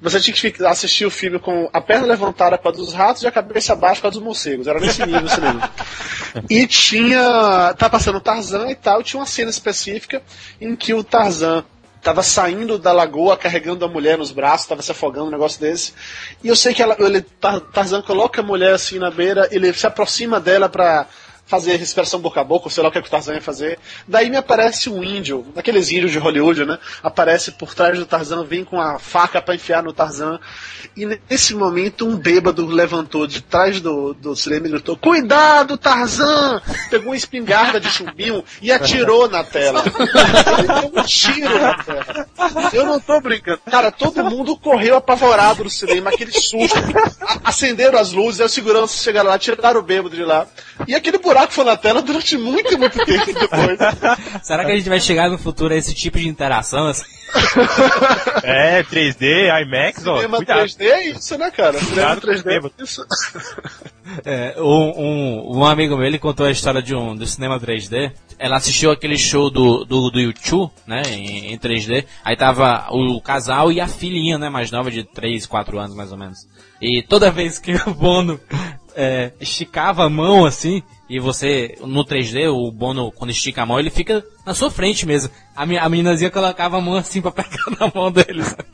Você tinha que assistir o filme com a perna levantada para dos ratos e a cabeça abaixo para dos morcegos. Era nesse nível o cinema. E tinha. Tá passando o Tarzan e tal, e tinha uma cena específica em que o Tarzan tava saindo da lagoa carregando a mulher nos braços, tava se afogando, um negócio desse. E eu sei que ela, ele, Tar- Tarzan coloca a mulher assim na beira, ele se aproxima dela pra fazer respiração boca a boca, sei lá o que, é que o Tarzan ia fazer. Daí me aparece um índio, daqueles índios de Hollywood, né? Aparece por trás do Tarzan, vem com a faca pra enfiar no Tarzan. E nesse momento um bêbado levantou de trás do, do cinema e gritou: Cuidado, Tarzan! Pegou uma espingarda de chumbinho e atirou na tela. Ele deu um tiro na tela. Eu não tô brincando. Cara, todo mundo correu apavorado no cinema, aquele susto. Acenderam as luzes, aí os seguranças chegaram lá, tiraram o bêbado de lá. E aquele buraco foi na tela durante muito, muito tempo depois. Será que a gente vai chegar no futuro a esse tipo de interação? assim? É, 3D, IMAX, ó. Cinema Cuidado. 3D é isso, né, cara? Cinema Cuidado com 3D bêbado. é isso. É, um, um, um amigo meu, ele contou a história de um, do cinema 3D. Ela assistiu aquele show do, do, do YouTube, né, em, em 3D. Aí tava o casal e a filhinha, né, mais nova, de 3, 4 anos mais ou menos. E toda vez que o Bono é, esticava a mão assim, e você, no 3D, o Bono, quando estica a mão, ele fica na sua frente mesmo. A, mi- a meninazinha colocava a mão assim pra pegar na mão dele. sabe?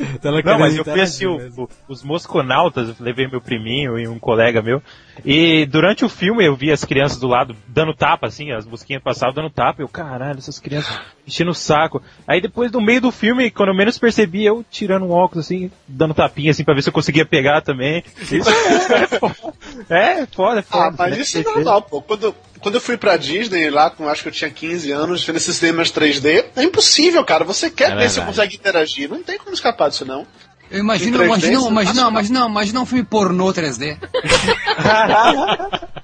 Então Não, mas eu fui assistir o- o- os Mosconautas, levei meu priminho e um colega meu. E durante o filme eu vi as crianças do lado dando tapa, assim, as mosquinhas passavam dando tapa. Eu, caralho, essas crianças enchendo o saco. Aí depois, no meio do filme, quando eu menos percebi, eu tirando um óculos, assim, dando tapinha, assim, pra ver se eu conseguia pegar também. Isso é foda. É, foda, é foda. Ah, mas né? isso é normal, pô. Quando, quando eu fui pra Disney lá, com acho que eu tinha 15 anos, vendo esses cinemas 3D, é impossível, cara. Você quer É ver se consegue interagir. Não tem como escapar disso, não. Eu imagino, Em 3D, imagina, imagina, imagina, imagina um filme pornô 3D.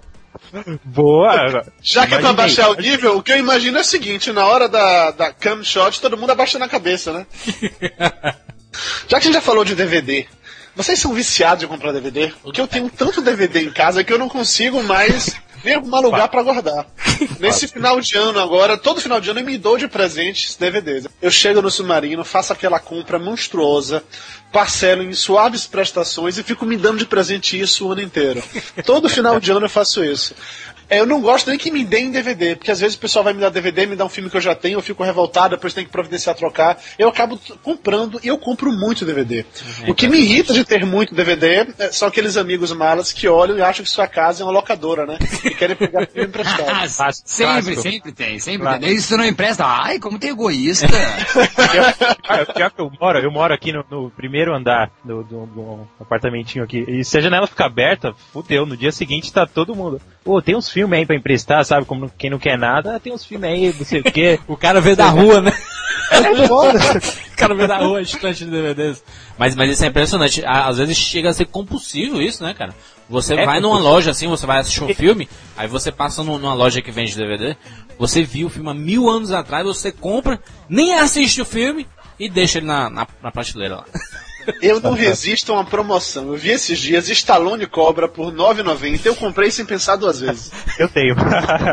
Boa. Já que é pra baixar o nível, o que eu imagino é o seguinte, na hora da, da cam shot, todo mundo abaixando a cabeça, né? Já que a gente já falou de DVD, vocês são viciados em comprar DVD? Porque eu tenho tanto DVD em casa que eu não consigo mais arrumar lugar pra guardar. Nesse final de ano agora, todo final de ano eu me dou de presentes DVDs. Eu chego no Submarino, faço aquela compra monstruosa, parcelo em suaves prestações e fico me dando de presente isso o ano inteiro. Todo final de ano eu faço isso. É, eu não gosto nem que me deem DVD, porque às vezes o pessoal vai me dar DVD, me dá um filme que eu já tenho, eu fico revoltado, depois tem que providenciar trocar. Eu acabo comprando e eu compro muito DVD. O que me irrita de ter muito DVD é, são aqueles amigos malas que olham e acham que sua casa é uma locadora, né? E querem pegar filme emprestado. Sempre, sempre tem, sempre Claro. tem. Isso não empresta. Ai, como tem egoísta. Pior, pior que eu moro, eu moro aqui no, no primeiro andar do, do, do apartamentinho aqui. E se a janela ficar aberta, fudeu. No dia seguinte tá todo mundo. Pô, tem uns filmes aí pra emprestar, sabe? Como quem não quer nada, ah, tem uns filmes aí, não sei o quê. O cara vê da rua, né? É foda. O cara vê da rua estante de DVDs. Mas, mas isso é impressionante. Às vezes chega a ser compulsivo isso, né, cara? Você É vai numa loja assim, você vai assistir um filme, aí você passa num- numa loja que vende DVD, você viu o filme há mil anos atrás, você compra, nem assiste o filme e deixa ele na, na, na prateleira lá. Eu não resisto a uma promoção. Eu vi esses dias Stallone Cobra por R$ 9,90. Eu comprei sem pensar duas vezes. Eu tenho.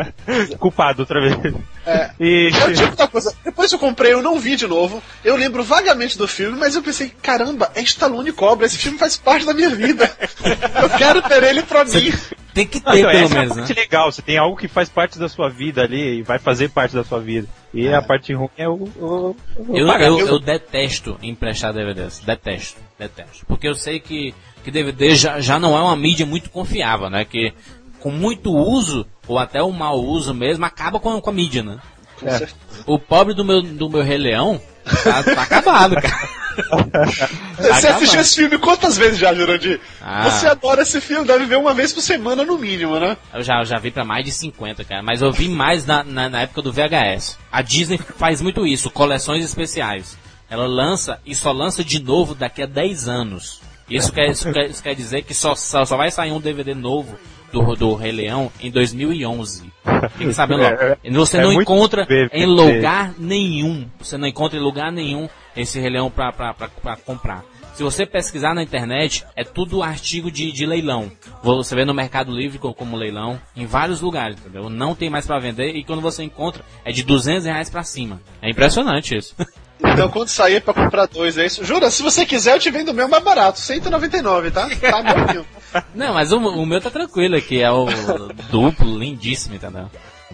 Culpado outra vez. É. E. É o tipo da coisa. Depois eu comprei, eu não vi de novo. Eu lembro vagamente do filme, mas eu pensei, caramba, é Stallone Cobra. Esse filme faz parte da minha vida. Eu quero ter ele pra mim. Tem que ter, Ah, então, pelo essa é menos, né? parte legal, você tem algo que faz parte da sua vida ali e vai fazer parte da sua vida. E a parte ruim é o. o, o Eu, eu, eu detesto emprestar DVDs. Detesto, detesto. Porque eu sei que, que DVD já, já não é uma mídia muito confiável, né? Que com muito uso, ou até o mau uso mesmo, acaba com, a- com a mídia, né? Com certeza. O pobre do meu, do meu Rei Leão tá, tá acabado, cara. Você assistiu esse filme quantas vezes já, Jurandir? Ah. Você adora esse filme, deve ver uma vez por semana no mínimo, né? Eu já, eu já vi pra mais de 50, cara. Mas eu vi mais na, na, na época do VHS. A Disney faz muito isso, coleções especiais. Ela lança e só lança de novo daqui a 10 anos. Isso quer, isso quer, isso quer dizer que só, só, só vai sair um DVD novo do, do Rei Leão em 2011. Fique sabendo. É, Você é não encontra em lugar nenhum. Você não encontra em lugar nenhum esse Rei Leão pra comprar. Se você pesquisar na internet, é tudo artigo de, de leilão. Você vê no Mercado Livre co- como leilão, em vários lugares, entendeu? Não tem mais pra vender e quando você encontra, é de 200 reais pra cima. É impressionante isso. Então quando sair pra comprar dois, é isso. Jura, se você quiser, eu te vendo o meu mais barato, 199, tá? Tá bonzinho. Não, mas o, o meu tá tranquilo aqui, é o duplo, lindíssimo, entendeu?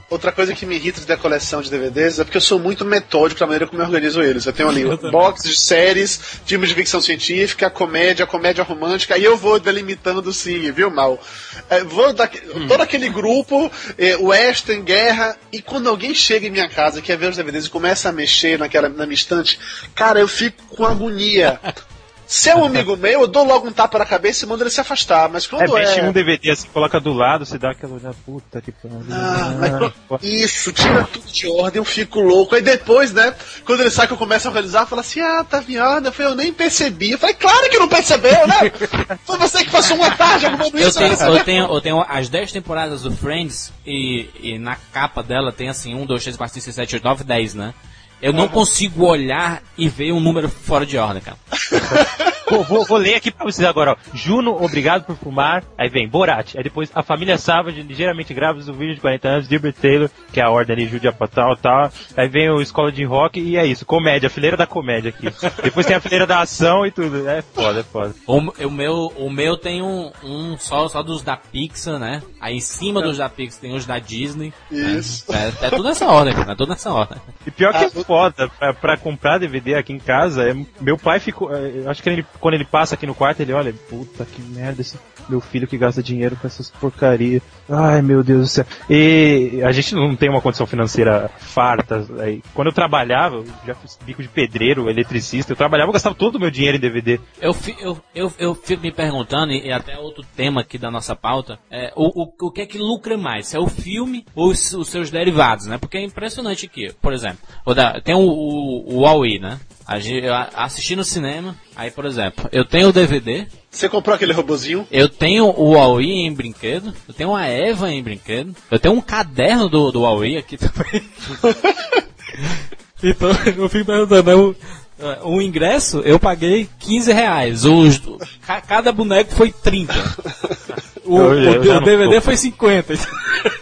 Outra coisa que me irrita da coleção de DVDs é porque eu sou muito metódico na maneira como eu organizo eles. Eu tenho ali boxes de séries, filmes de ficção científica, comédia, comédia romântica, e eu vou delimitando sim, viu, Mal? É, vou da, todo aquele grupo, é, western, guerra, e quando alguém chega em minha casa, quer ver os DVDs e começa a mexer naquela, na minha estante, cara, eu fico com agonia. Se é um amigo meu, eu dou logo um tapa na cabeça e mando ele se afastar. Mas É, quando é. mexe um DVD assim, coloca do lado, você dá aquela olhada, puta que pariu. Ah, mas Ah, isso, tira tudo de ordem, eu fico louco. Aí depois, né, quando ele sai que eu começo a organizar, fala assim, ah, tá viando, eu, falei, eu nem percebi. Eu falei, claro que não percebeu, né? Foi você que passou uma tarde arrumando Eu isso. tenho, né? eu, tenho, eu tenho as 10 temporadas do Friends e, e na capa dela tem assim 1, 2, 3, 4, 5, 6, 7, 8, 9, 10, né? Eu não consigo olhar e ver um número fora de ordem, cara. Vou, vou- vou ler aqui pra vocês agora, ó. Juno, obrigado por fumar. Aí vem Borat. Aí depois a família Savage, ligeiramente grávidos, o vídeo de 40 anos, Gilbert Taylor, que é a ordem ali, Judia Patal e tal. Aí vem o Escola de Rock e é isso, comédia, a fileira da comédia aqui. depois tem a fileira da ação e tudo. É foda, é foda. O, o meu, o meu tem um, um só, só dos da Pixar, né? Aí em cima dos da Pixar tem os da Disney. Isso. É, é tudo nessa ordem, cara. É tudo nessa ordem. E pior que Ah, é foda, pra, pra comprar DVD aqui em casa, é- meu pai ficou. é, eu acho que ele, quando ele passa aqui no quarto, ele olha, puta que merda, esse meu filho que gasta dinheiro com essas porcarias. Ai meu Deus do céu. E a gente não tem uma condição financeira farta. Aí, quando eu trabalhava, eu já fiz bico de pedreiro, eletricista, eu trabalhava, eu gastava todo o meu dinheiro em DVD. Eu, eu, eu, eu fico me perguntando, e até outro tema aqui da nossa pauta, é, o, o, o que é que lucra mais? Se é o filme ou os, os seus derivados, né? Porque é impressionante que, por exemplo, o da- tem o, o, o Huawei, né? A gente, eu assisti no cinema, aí, por exemplo, eu tenho o DVD, Você comprou aquele robozinho? eu tenho o Huawei em brinquedo, eu tenho a Eva em brinquedo, eu tenho um caderno do, do Huawei aqui também. então, eu fico perguntando, né, o, eh, o ingresso eu paguei 15 reais, os, ca- cada boneco foi 30. O, o- o DVD foi 50.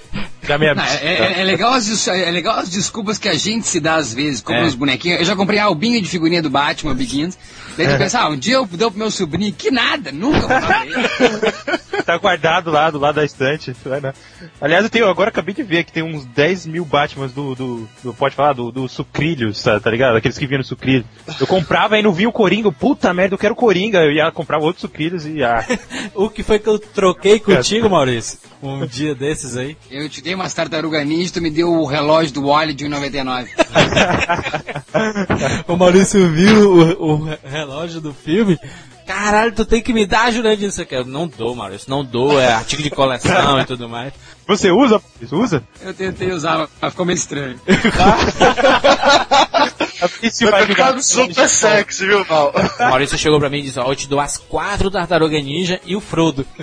Já me Não, é, é- é legal as, é legal as desculpas que a gente se dá às vezes, como É. os bonequinhos. Eu já comprei a albinha de figurinha do Batman, Begins. Daí tu pensa, ah, um dia eu dou pro meu sobrinho, que nada, nunca vou. tá guardado lá do lado da estante. Aliás, eu tenho, agora acabei de ver que tem uns 10 mil Batmans do, do, do- pode falar, do, do Sucrilhos, tá, tá ligado? Aqueles que vinham no Sucrilhos. Eu comprava e não vinha o Coringa, puta merda, eu quero Coringa. Eu ia comprar outros Sucrilhos e ah, o que foi que eu troquei contigo, Maurício? Um dia desses aí. Eu te dei umas tartaruga ninja, tu me deu o relógio do Wally de 1,99. O Maurício viu o, o relógio do filme. Caralho, tu tem que me dar ajuda disso aqui. Eu não dou, Maurício, não dou, é artigo de coleção e tudo mais. Você usa? Usa? Eu tentei usar, mas ficou meio estranho. E se vai? Ficado super sexy, viu, Mal? Maurício chegou pra mim e disse, ó, eu te dou as quatro Tartaruga Ninja e o Frodo.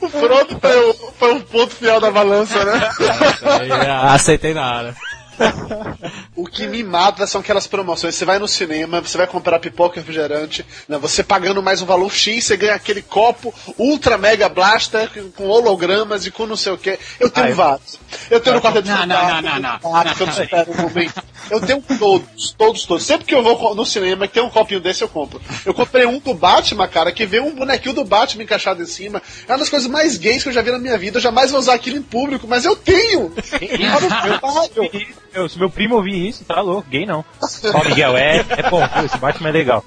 O Frodo foi, o- foi um ponto final da balança, né? Aceitei na hora. O que me mata são aquelas promoções. Você vai no cinema, você vai comprar pipoca e refrigerante, né? você pagando mais um valor X, você ganha aquele copo Ultra Mega Blaster com hologramas e com não sei o que. Eu tenho Ah, eu- vários. Eu tenho no quarto de Não, não, não, não, não. eu não supero o momento. Eu tenho todos, todos, todos. Sempre que eu vou no cinema e tem um copinho desse, eu compro. Eu comprei um do Batman, cara, que veio um bonequinho do Batman encaixado em cima. É uma das coisas mais gays que eu já vi na minha vida. Eu jamais vou usar aquilo em público, mas eu tenho! Caralho. Eu, se meu primo ouvir isso, tá louco, gay não. Ó, Miguel, é, é bom, esse Batman é legal.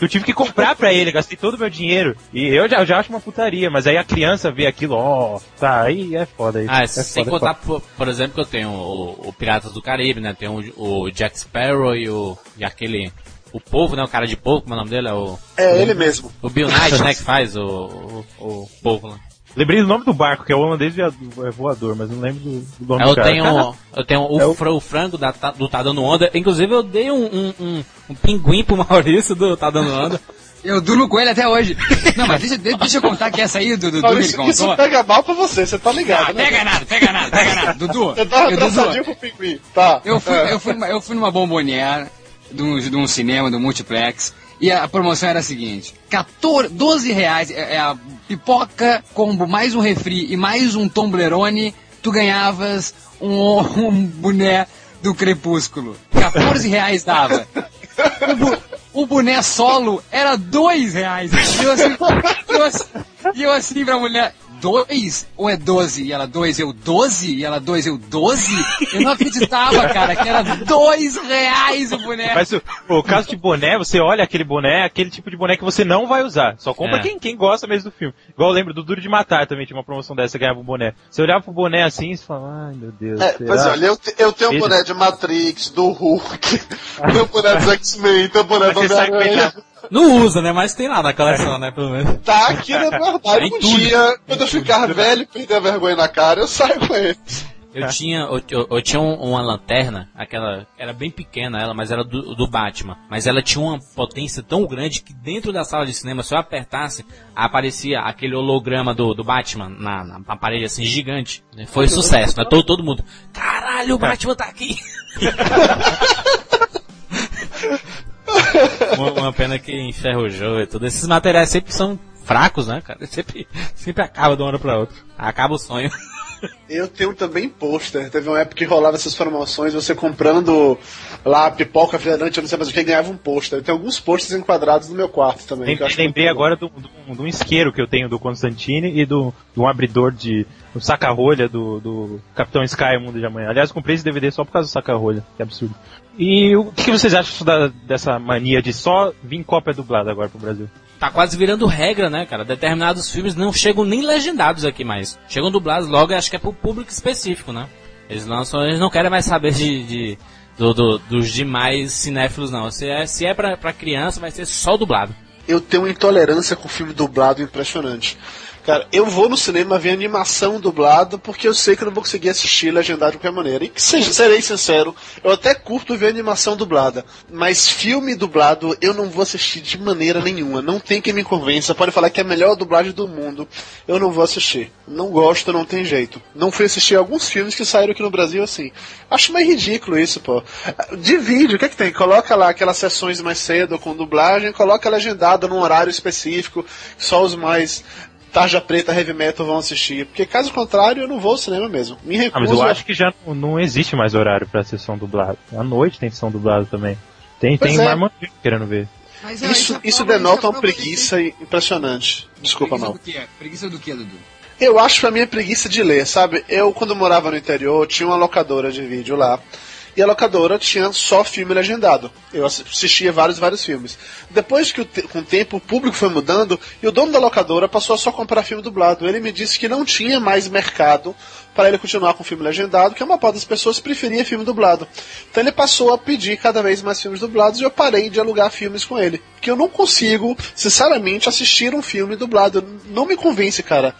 Eu tive que comprar pra ele, gastei todo o meu dinheiro. E eu já, eu já acho uma putaria, mas aí a criança vê aquilo, ó, tá, aí é foda isso. Ah, é sem foda, é contar, por, por exemplo, que eu tenho o, o Piratas do Caribe, né? Tem o, o Jack Sparrow e o. E aquele. O povo, né? O cara de povo, como é o nome dele? É o. É ele mesmo. O Bill Knight, né? Que faz o. O, o povo lá. Lembrei do nome do barco, que é o holandês via- é voador, mas não lembro do, do nome Eu do cara. tenho, eu tenho o, É o- fra- o frango da, tá- do Tá Dando Onda. Inclusive, eu dei um, um, um, um pinguim pro Maurício do Tá Dando Onda. Eu durmo com ele até hoje. Não, mas deixa, deixa eu contar que essa aí do Dudu Maurício, isso contou. pega mal pra você, você tá ligado, Ah, né? pega nada, pega nada, pega nada. Dudu, uma eu, Dudu, traçadinha com o pinguim. Tá. eu fui, É. eu fui, numa, eu fui numa bomboniera de um, de um cinema, do multiplex, e a promoção era a seguinte: 14, 12 reais é, é a pipoca, combo, mais um refri e mais um Toblerone, tu ganhavas um, um boné do Crepúsculo. 14 reais dava. O, o boné solo era dois reais. E eu assim, eu eu assim pra mulher, 2 ou é 12? E ela 2 eu 12? E ela 2 eu 12? Eu não acreditava, cara, que era 2 reais o boneco. Mas o, o caso de boné, você olha aquele boné, aquele tipo de boné que você não vai usar. Só compra É. quem, quem gosta mesmo do filme. Igual eu lembro do Duro de Matar também, tinha uma promoção dessa, ganhava um boné. Você olhava pro boné assim e você falava, ai meu Deus. É, será? pois olha, eu, eu tenho um boné de Matrix, do Hulk, tenho um boné dos X-Men, tenho um boné do com ele Homem-Aranha. Não usa, né? Mas tem lá na coleção, né? Pelo menos. Tá aqui no meu armário. Tem Um tudo. dia, quando eu ficar velho e perder a vergonha na cara, eu saio com ele. Eu tinha, eu, eu- eu tinha um- uma lanterna, aquela, era bem pequena ela, mas era do, do Batman. Mas ela tinha uma potência tão grande que dentro da sala de cinema, se eu apertasse, aparecia aquele holograma do, do Batman na, na, na parede assim, gigante. Foi sucesso, né? Todo, todo mundo, caralho, o Batman tá aqui! uma, uma pena que enferrujou e tudo. Esses materiais sempre são fracos, né, cara? Sempre, sempre acaba de uma hora pra outra. Acaba o sonho. Eu tenho também pôster. Teve uma época que rolava essas promoções, você comprando lá pipoca, refrigerante, eu não sei mais o que, ganhava um pôster. Tem alguns posters enquadrados no meu quarto também. Lembrei, lembrei agora do, do, do isqueiro que eu tenho do Constantine e do, do abridor de. do saca-rolha do, do Capitão Sky, Mundo de Amanhã. Aliás, comprei esse DVD só por causa do saca-rolha, que absurdo. E o que, que vocês acham da- dessa mania de só vir cópia dublada agora pro Brasil? Tá quase virando regra, né, cara? Determinados filmes não chegam nem legendados aqui mais. Chegam dublados logo, acho que é pro público específico, né? Eles lançam, eles não querem mais saber de, de- do- do- dos demais cinéfilos, não. Se é, se é pra, pra criança, vai ser só dublado. eu tenho uma intolerância com filme dublado impressionante. Cara, eu vou no cinema ver animação dublado porque eu sei que eu não vou conseguir assistir legendado de qualquer maneira. E que seja, serei sincero, eu até curto ver animação dublada, mas filme dublado eu não vou assistir de maneira nenhuma. Não tem quem me convença. Pode falar que é a melhor dublagem do mundo. Eu não vou assistir. Não gosto, não tem jeito. Não fui assistir alguns filmes que saíram aqui no Brasil assim. Acho mais ridículo isso, pô. De vídeo, o que é que tem? Coloca lá aquelas sessões mais cedo com dublagem, coloca legendado num horário específico, só os mais tarja preta, heavy metal vão assistir. Porque caso contrário, eu não vou ao cinema mesmo. Me recuso Ah, mas eu a- acho que já não, não existe mais horário pra sessão dublada. À noite tem sessão dublada também. Tem, Pois tem é. marmanjo querendo ver. Mas, é, Isso, é isso prova- denota é uma preguiça impressionante. Desculpa, Preguiça mal. do quê? Preguiça do quê, Dudu? Eu acho pra mim é preguiça de ler, sabe? Eu, quando morava no interior, tinha uma locadora de vídeo lá. E a locadora tinha só filme legendado. Eu assistia vários, vários filmes. Depois que o te- com o tempo o público foi mudando, e o dono da locadora passou a só comprar filme dublado. Ele me disse que não tinha mais mercado para ele continuar com filme legendado, que a maior parte das pessoas preferia filme dublado. Então ele passou a pedir cada vez mais filmes dublados e eu parei de alugar filmes com ele. Porque eu não consigo, sinceramente, assistir um filme dublado. Não me convence, cara.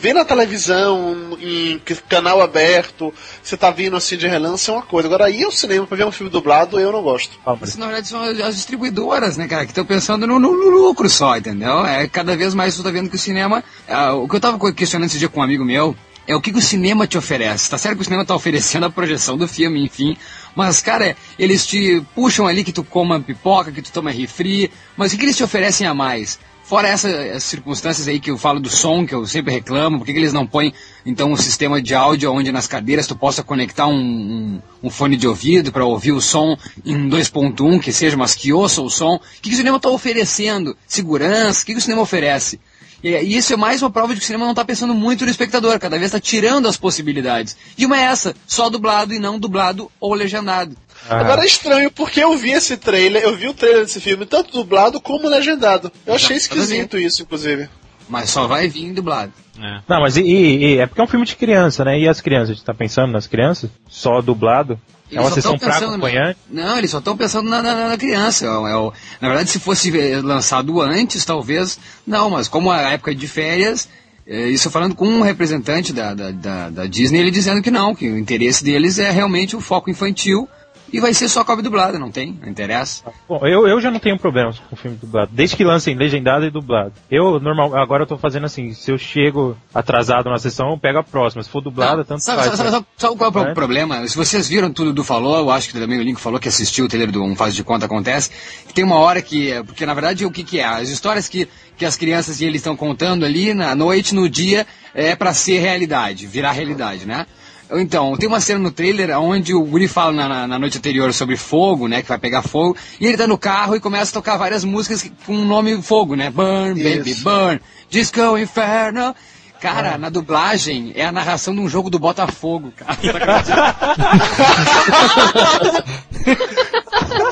Ver na televisão, em canal aberto, você tá vindo assim de relance é uma coisa. Agora ir ao cinema pra ver um filme dublado, eu não gosto. Isso, na verdade, são as as distribuidoras, né, cara, que estão pensando no, no- no lucro só, entendeu? É, cada vez mais você tá vendo que o cinema... ah, o que eu tava questionando esse dia com um amigo meu é o que, que o cinema te oferece. Tá certo que o cinema tá oferecendo a projeção do filme, enfim. Mas, cara, eles te puxam ali que tu coma pipoca, que tu toma refri, mas o que, que eles te oferecem a mais? Fora essa- essas circunstâncias aí que eu falo do som, que eu sempre reclamo, por que, que eles não põem, então, um sistema de áudio onde nas cadeiras tu possa conectar um, um- um fone de ouvido para ouvir o som em 2.1, que seja, mas que ouça o som? O que, que o cinema está oferecendo? Segurança? O que, que o cinema oferece? E, e isso é mais uma prova de que o cinema não está pensando muito no espectador, cada vez está tirando as possibilidades. E uma é essa, só dublado e não dublado ou legendado. Ah, Agora é estranho, porque eu vi esse trailer, eu vi o trailer desse filme, tanto dublado como legendado. Eu achei esquisito isso, inclusive. Mas só vai vir dublado. É. Não, mas e, e- e- é porque é um filme de criança, né? E as crianças? A gente tá pensando nas crianças? Só dublado? É Eles uma só sessão pra acompanhante? Não, eles só estão pensando na, na- na criança. É o- é na verdade, se fosse eh, lançado antes, talvez. Não, mas como a época é de férias, eh, isso falando com um representante da, da, da- da Disney, ele dizendo que não, que o interesse deles é realmente o foco infantil e vai ser só cópia dublada, não tem? Não interessa. Bom, eu, eu já não tenho problemas com filme dublado, desde que lancem legendado e dublado. Eu, normal, agora eu tô fazendo assim, se eu chego atrasado na sessão, eu pego a próxima. Se for dublada, tanto sabe, faz. sabe- né? sabe- sabe qual é o É. problema? Se vocês viram tudo do falou, eu acho que também o Link falou que assistiu o trailer do Um Faz de Conta Acontece, que tem uma hora que, é- porque na verdade o que que é? As histórias que, que as crianças e eles estão contando ali na noite, no dia, é pra ser realidade, virar realidade, né? Então, tem uma cena no trailer onde o Guri fala na, na- na noite anterior sobre fogo, né? Que vai pegar fogo. E ele tá no carro e começa a tocar várias músicas com o nome fogo, né? Burn, Baby, Isso. Burn, Disco Inferno. Cara, na dublagem é a narração de um jogo do Botafogo, cara.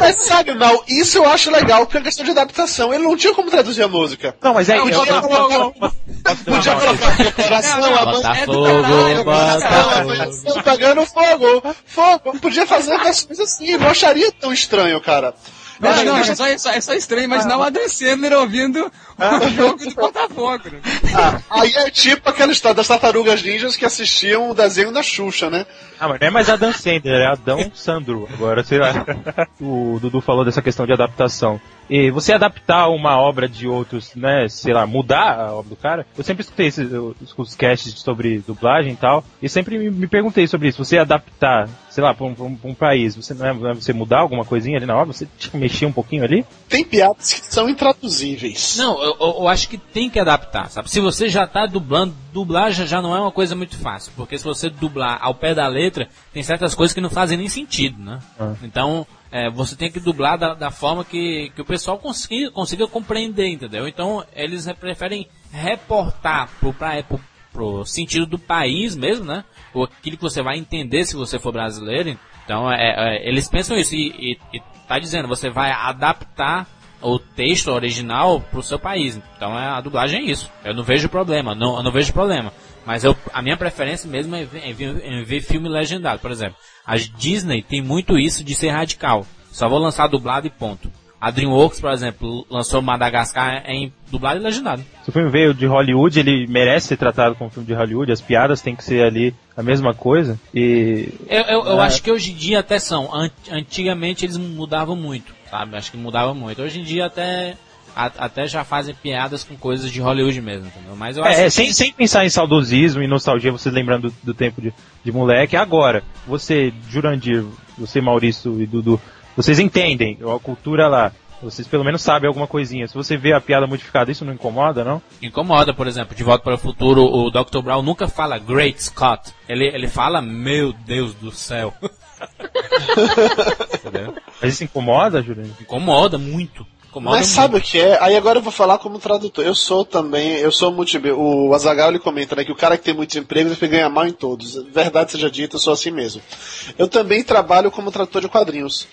Mas sabe, Mal, isso eu acho legal, porque é questão de adaptação. Ele não tinha como traduzir a música. Não, mas é. Não, eu- Botafogo. Podia colocar meu coração, a Botafogo, bandeira, Botafogo. coração pegando fogo, fogo. Podia fazer versões assim, não acharia tão estranho, cara. Não, não, deixa- é só, é só- é só estranho imaginar o Adam Sandler ouvindo o jogo do Botafogo. né? Ah, aí é tipo aquela história das tartarugas ninjas que assistiam o desenho da Xuxa, né? Ah, mas não é mais Adam Sandler, é Adão Sandro. Agora, sei lá. o Dudu falou dessa questão de adaptação. E você adaptar uma obra de outros, né, sei lá, mudar a obra do cara. Eu sempre escutei esses, os, os casts sobre dublagem e tal, e sempre me, me perguntei sobre isso. Você adaptar, sei lá, pra um, pra um- pra um país, você não é, não é você mudar alguma coisinha ali na obra? Você tipo, mexer um pouquinho ali? Tem piadas que são intraduzíveis. Não, eu, eu- eu acho que tem que adaptar, sabe? Se você já tá dublando, dublar já, já não é uma coisa muito fácil, porque se você dublar ao pé da letra, tem certas coisas que não fazem nem sentido, né? Ah. Então, é, você tem que dublar da, da forma que, que o pessoal consiga, consiga compreender, entendeu? Então, eles preferem reportar pro, pra, pro, pro sentido do país mesmo, né? Ou aquilo que você vai entender se você for brasileiro. Então, é, é, eles pensam isso e, e, e tá dizendo, você vai adaptar o texto original pro seu país. Então é, a dublagem é isso. Eu não vejo problema, não, eu não vejo problema. Mas eu, a minha preferência mesmo é ver, é ver- é ver filme legendado. Por exemplo, a Disney tem muito isso de ser radical. Só vou lançar dublado e ponto. A DreamWorks, por exemplo, lançou Madagascar em dublado e legendado. Se o filme veio de Hollywood, ele merece ser tratado como um filme de Hollywood, as piadas têm que ser ali a mesma coisa. E. Eu, eu, eu É. acho que hoje em dia até são. An- Antigamente eles mudavam muito, sabe? Acho que mudavam muito. Hoje em dia até, a- até já fazem piadas com coisas de Hollywood mesmo, entendeu? Mas eu acho É, que sem, sem pensar em saudosismo e nostalgia, você lembrando do, do tempo de, de moleque. Agora, você, Jurandir, você, Maurício e Dudu, vocês entendem a cultura lá. Vocês pelo menos sabem alguma coisinha. Se você vê a piada modificada, isso não incomoda, não? incomoda, por exemplo, de volta para o futuro, o Dr. Brown nunca fala Great Scott. Ele, ele fala, meu Deus do céu. Mas isso incomoda, Jurandir? Incomoda muito. Incomoda Mas muito. sabe o que é? Aí agora eu vou falar como tradutor. Eu sou também, eu sou multi O Azagal ele comenta né, que o cara que tem muitos empregos ele ganha mal em todos. Verdade seja dita, eu sou assim mesmo. Eu também trabalho como tradutor de quadrinhos.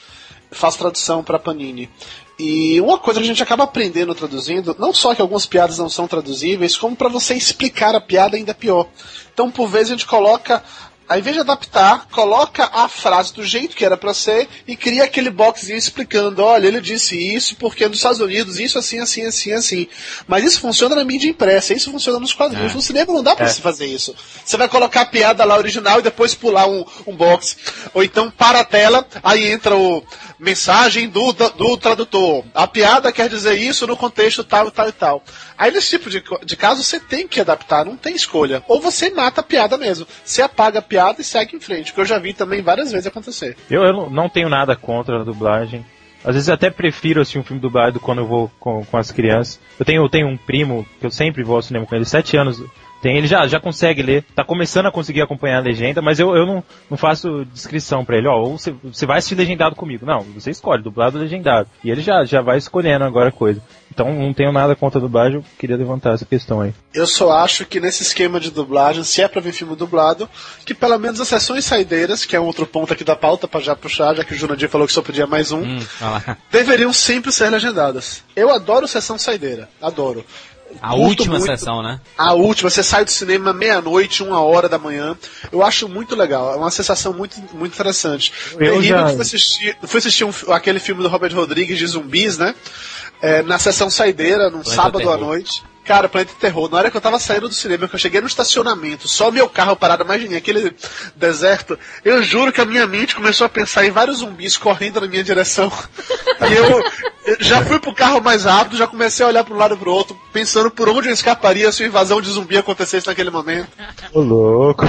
Faço tradução para Panini. E uma coisa que a gente acaba aprendendo traduzindo, não só que algumas piadas não são traduzíveis, como para você explicar a piada ainda pior. Então, por vezes a gente coloca Ao invés de adaptar, coloca a frase do jeito que era pra ser e cria aquele boxzinho explicando, olha, ele disse isso porque nos Estados Unidos isso assim, assim, assim, assim. Mas isso funciona na mídia impressa, isso funciona nos quadrinhos. É. No cinema não dá pra É. você fazer isso. Você vai colocar a piada lá original e depois pular um, um box. Ou então para a tela, aí entra o mensagem do, do tradutor. A piada quer dizer isso no contexto tal, tal e tal. Aí nesse tipo de, de caso você tem que adaptar, não tem escolha. Ou você mata a piada mesmo. Você apaga a piada e segue em frente, que eu já vi também várias vezes acontecer. Eu, eu não- tenho nada contra a dublagem. Às vezes até prefiro assistir um filme dublado quando eu vou com, com as crianças. Eu tenho, eu tenho um primo que eu sempre vou ao cinema com ele, sete anos. Tem, ele já, já consegue ler, tá começando a conseguir acompanhar a legenda, mas eu, eu não, não faço descrição pra ele, ó, ou você, você vai assistir legendado comigo. Não, você escolhe, dublado ou legendado. E ele já, já vai escolhendo agora a coisa. Então não tenho nada contra a dublagem, eu queria levantar essa questão aí. Eu só acho que nesse esquema de dublagem, se é pra ver filme dublado, que pelo menos as sessões saideiras, que é um outro ponto aqui da pauta pra já puxar, já que o Jurandir falou que só podia mais um, Hum, deveriam sempre ser legendadas. Eu adoro sessão saideira, adoro. A última muito. sessão, né? A última, você sai do cinema meia-noite, uma hora da manhã. Eu acho muito legal, é uma sensação muito, muito interessante. Eu Terrível já- que fui assistir, fui assistir um aquele filme do Robert Rodrigues de zumbis, né? É, na sessão saideira, num Planeta sábado à noite. Cara, Planeta Terror, na hora que eu tava saindo do cinema, que eu cheguei no estacionamento, só meu carro parado, imaginei aquele deserto, eu juro que a minha mente começou a pensar em vários zumbis correndo na minha direção. E eu, eu já fui pro carro mais rápido, já comecei a olhar pro lado e pro outro, pensando por onde eu escaparia se uma invasão de zumbi acontecesse naquele momento. Ô louco.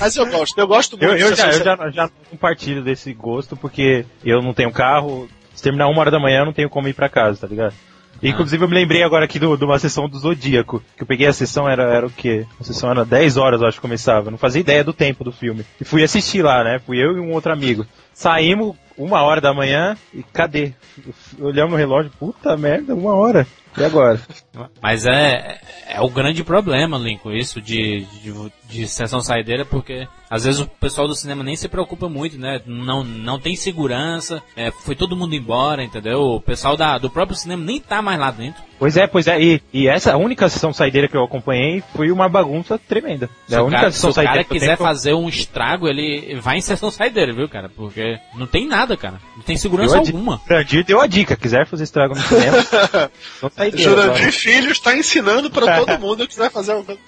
Mas eu gosto, eu gosto muito Eu, eu já, eu já, já não compartilho desse gosto porque eu não tenho carro. Se terminar uma hora da manhã, eu não tenho como ir pra casa, tá ligado? E, Inclusive eu me lembrei agora aqui do- de uma sessão do Zodíaco, que eu peguei a sessão, era, era o quê? A sessão era 10 horas, eu acho que começava. Não fazia ideia do tempo do filme. E fui assistir lá, né? Fui eu e um outro amigo. Saímos uma hora da manhã e cadê? Olhamos no relógio, puta merda, uma hora. E agora? Mas é, é o grande problema, Lincoln, isso de, de, de sessão saideira, porque às vezes o pessoal do cinema nem se preocupa muito, né? Não, não tem segurança, é, foi todo mundo embora, entendeu? O pessoal da, do próprio cinema nem tá mais lá dentro. Pois é, pois é. E, e essa única sessão saideira que eu acompanhei foi uma bagunça tremenda. Se a o única cara, se sessão o cara saideira que eu quiser foi- fazer um estrago, ele vai em sessão saideira, viu, cara? Porque não tem nada, cara. Não tem segurança Eu adi- alguma. Jurandir deu a dica, quiser fazer estrago no cinema. não saideira. Jurandir. Filho está ensinando pra todo mundo que quiser fazer coisa.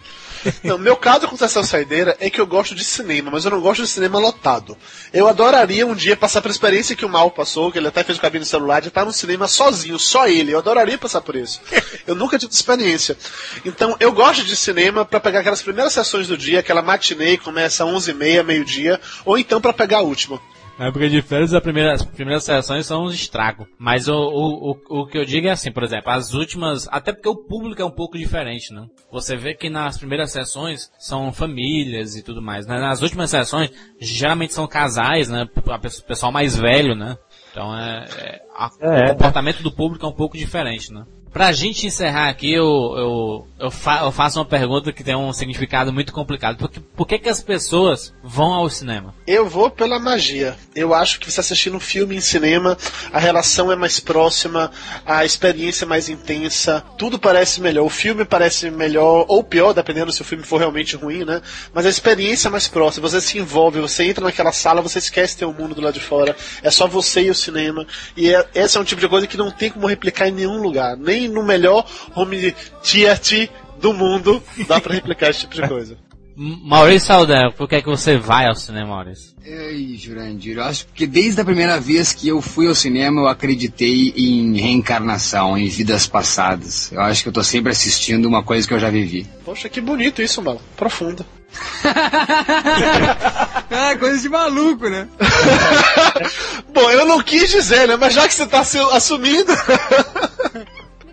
Não, meu caso com sessão saideira é que eu gosto de cinema, mas eu não gosto de cinema lotado. Eu adoraria um dia passar pela experiência que o Mal passou, que ele até fez o cabine celular, de estar no cinema sozinho, só ele. Eu adoraria passar por isso. Eu nunca tive experiência. Então, eu gosto de cinema pra pegar aquelas primeiras sessões do dia, aquela matinê que começa às 11h30, meio-dia, ou então pra pegar a última. Na época de férias, a primeira- as primeiras sessões são uns estragos. Mas o, o, o, o que eu digo é assim, por exemplo, as últimas. Até porque o público é um pouco diferente, né? Você vê que nas primeiras sessões são famílias e tudo mais. né? Nas últimas sessões, geralmente são casais, né? Pe- pessoal mais velho, né? Então é. é- a- É, o comportamento do público é um pouco diferente, né? Pra gente encerrar aqui, eu, eu, eu, fa- eu faço uma pergunta que tem um significado muito complicado. Por que, por que, que as pessoas vão ao cinema? Eu vou pela magia. Eu acho que você assistindo um filme em cinema, a relação é mais próxima, a experiência é mais intensa, tudo parece melhor. O filme parece melhor, ou pior, dependendo se o filme for realmente ruim, né? Mas a experiência é mais próxima, você se envolve, você entra naquela sala, você esquece ter o mundo do lado de fora, é só você e o cinema. E é, esse é um tipo de coisa que não tem como replicar em nenhum lugar, nem no melhor home theater do mundo dá pra replicar esse tipo de coisa. Maurício Saldanha, por que, é que você vai ao cinema, Maurício? Ei, Jurandir, eu acho que desde a primeira vez que eu fui ao cinema eu acreditei em reencarnação, em vidas passadas. Eu acho que eu tô sempre assistindo uma coisa que eu já vivi. Poxa, que bonito isso, mano. Profundo. É, coisa de maluco, né? Bom, eu não quis dizer, né? Mas já que você tá assumindo.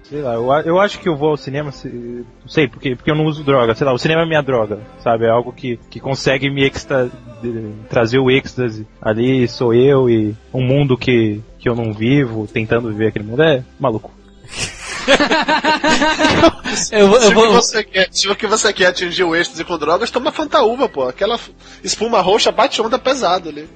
Sei lá, eu, eu acho que eu vou ao cinema, se, não sei, porque, porque eu não uso droga, sei lá, o cinema é minha droga, sabe? É algo que, que consegue me exta, de- trazer o êxtase ali, sou eu e um mundo que, que eu não vivo, tentando viver aquele mundo, é maluco. Eu, se, eu o que vou, você quer, se o que você quer atingir o êxtase com drogas, toma fantaúva, pô. Aquela espuma roxa bate onda pesado ali.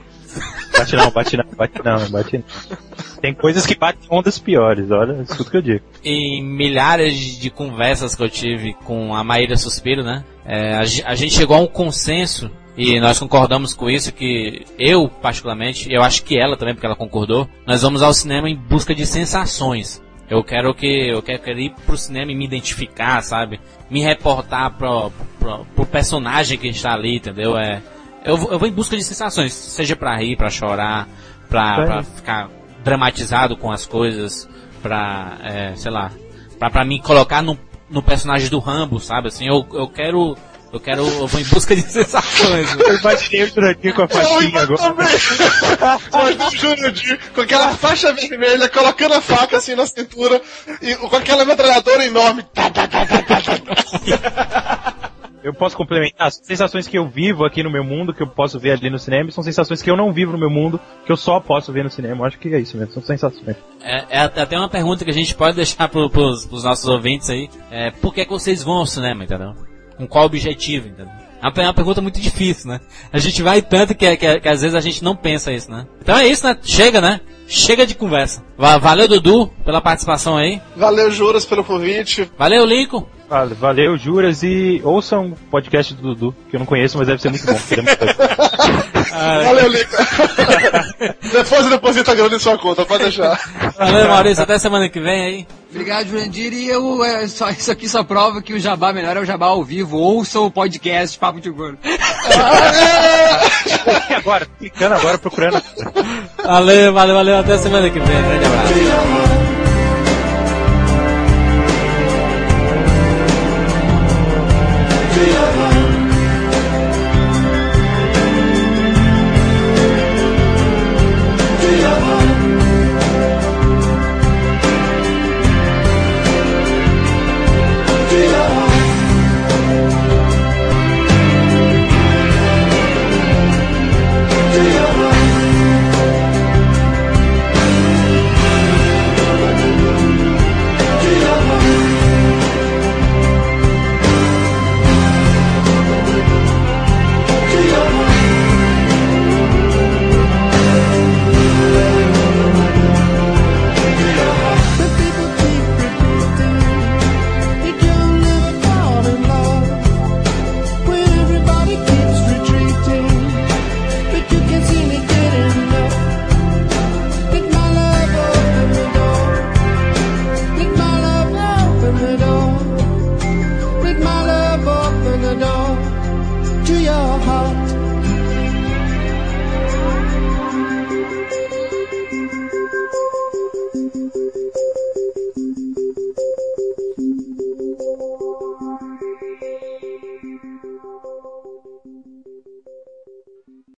Bate não, bate não, bate não, bate não. Tem coisas que batem ondas piores, olha, escuta o que eu digo. em milhares de conversas que eu tive com a Maíra Suspiro, né? é, a, a gente chegou a um consenso e nós concordamos com isso que eu, particularmente, eu acho que ela também, porque ela concordou, nós vamos ao cinema em busca de sensações. Eu quero que eu quero, quero ir pro cinema e me identificar, sabe? Me reportar pro, pro, pro personagem que está ali, entendeu? É, eu, vou- eu vou em busca de sensações, seja pra rir, pra chorar, pra, aí. pra ficar dramatizado com as coisas, pra, é, sei lá, pra, pra me colocar no, no personagem do Rambo, sabe? Assim, eu, eu quero, eu quero, eu vou em busca de sensações. Eu imaginei o Jurandir com a faixinha agora. Mas Jurandir, com aquela faixa vermelha, colocando a faca assim na cintura, e com aquela metralhadora enorme. Tá, tá, tá, tá, tá, tá. Eu posso complementar as sensações que eu vivo aqui no meu mundo, que eu posso ver ali no cinema, são sensações que eu não vivo no meu mundo, que eu só posso ver no cinema. Eu acho que é isso mesmo, são sensações. É, é até uma pergunta que a gente pode deixar pro, pros, pros nossos ouvintes aí. É, por que, que vocês vão ao cinema, entendeu? Com qual objetivo, entendeu? É uma, é pergunta muito difícil, né? A gente vai tanto que, que, que às vezes a gente não pensa isso, né? Então é isso, né? Chega, né? Chega de conversa. Va- Valeu, Dudu, pela participação aí. Valeu, Juras, pelo convite. Valeu, Lincoln. Vale, valeu, Juras, e ouçam o podcast do Dudu, que eu não conheço, mas deve ser muito bom. é muito doido. Valeu, Lico. Depois eu deposito a grana em sua conta, pode deixar. Valeu, Maurício. Até semana que vem aí. Obrigado, Jurandir. E eu, é, só, isso aqui só prova que o jabá melhor é o jabá ao vivo. Ouça o podcast Papo de Gordo. E agora, clicando agora, procurando. Valeu, valeu, valeu. Até semana que vem. Grande abraço.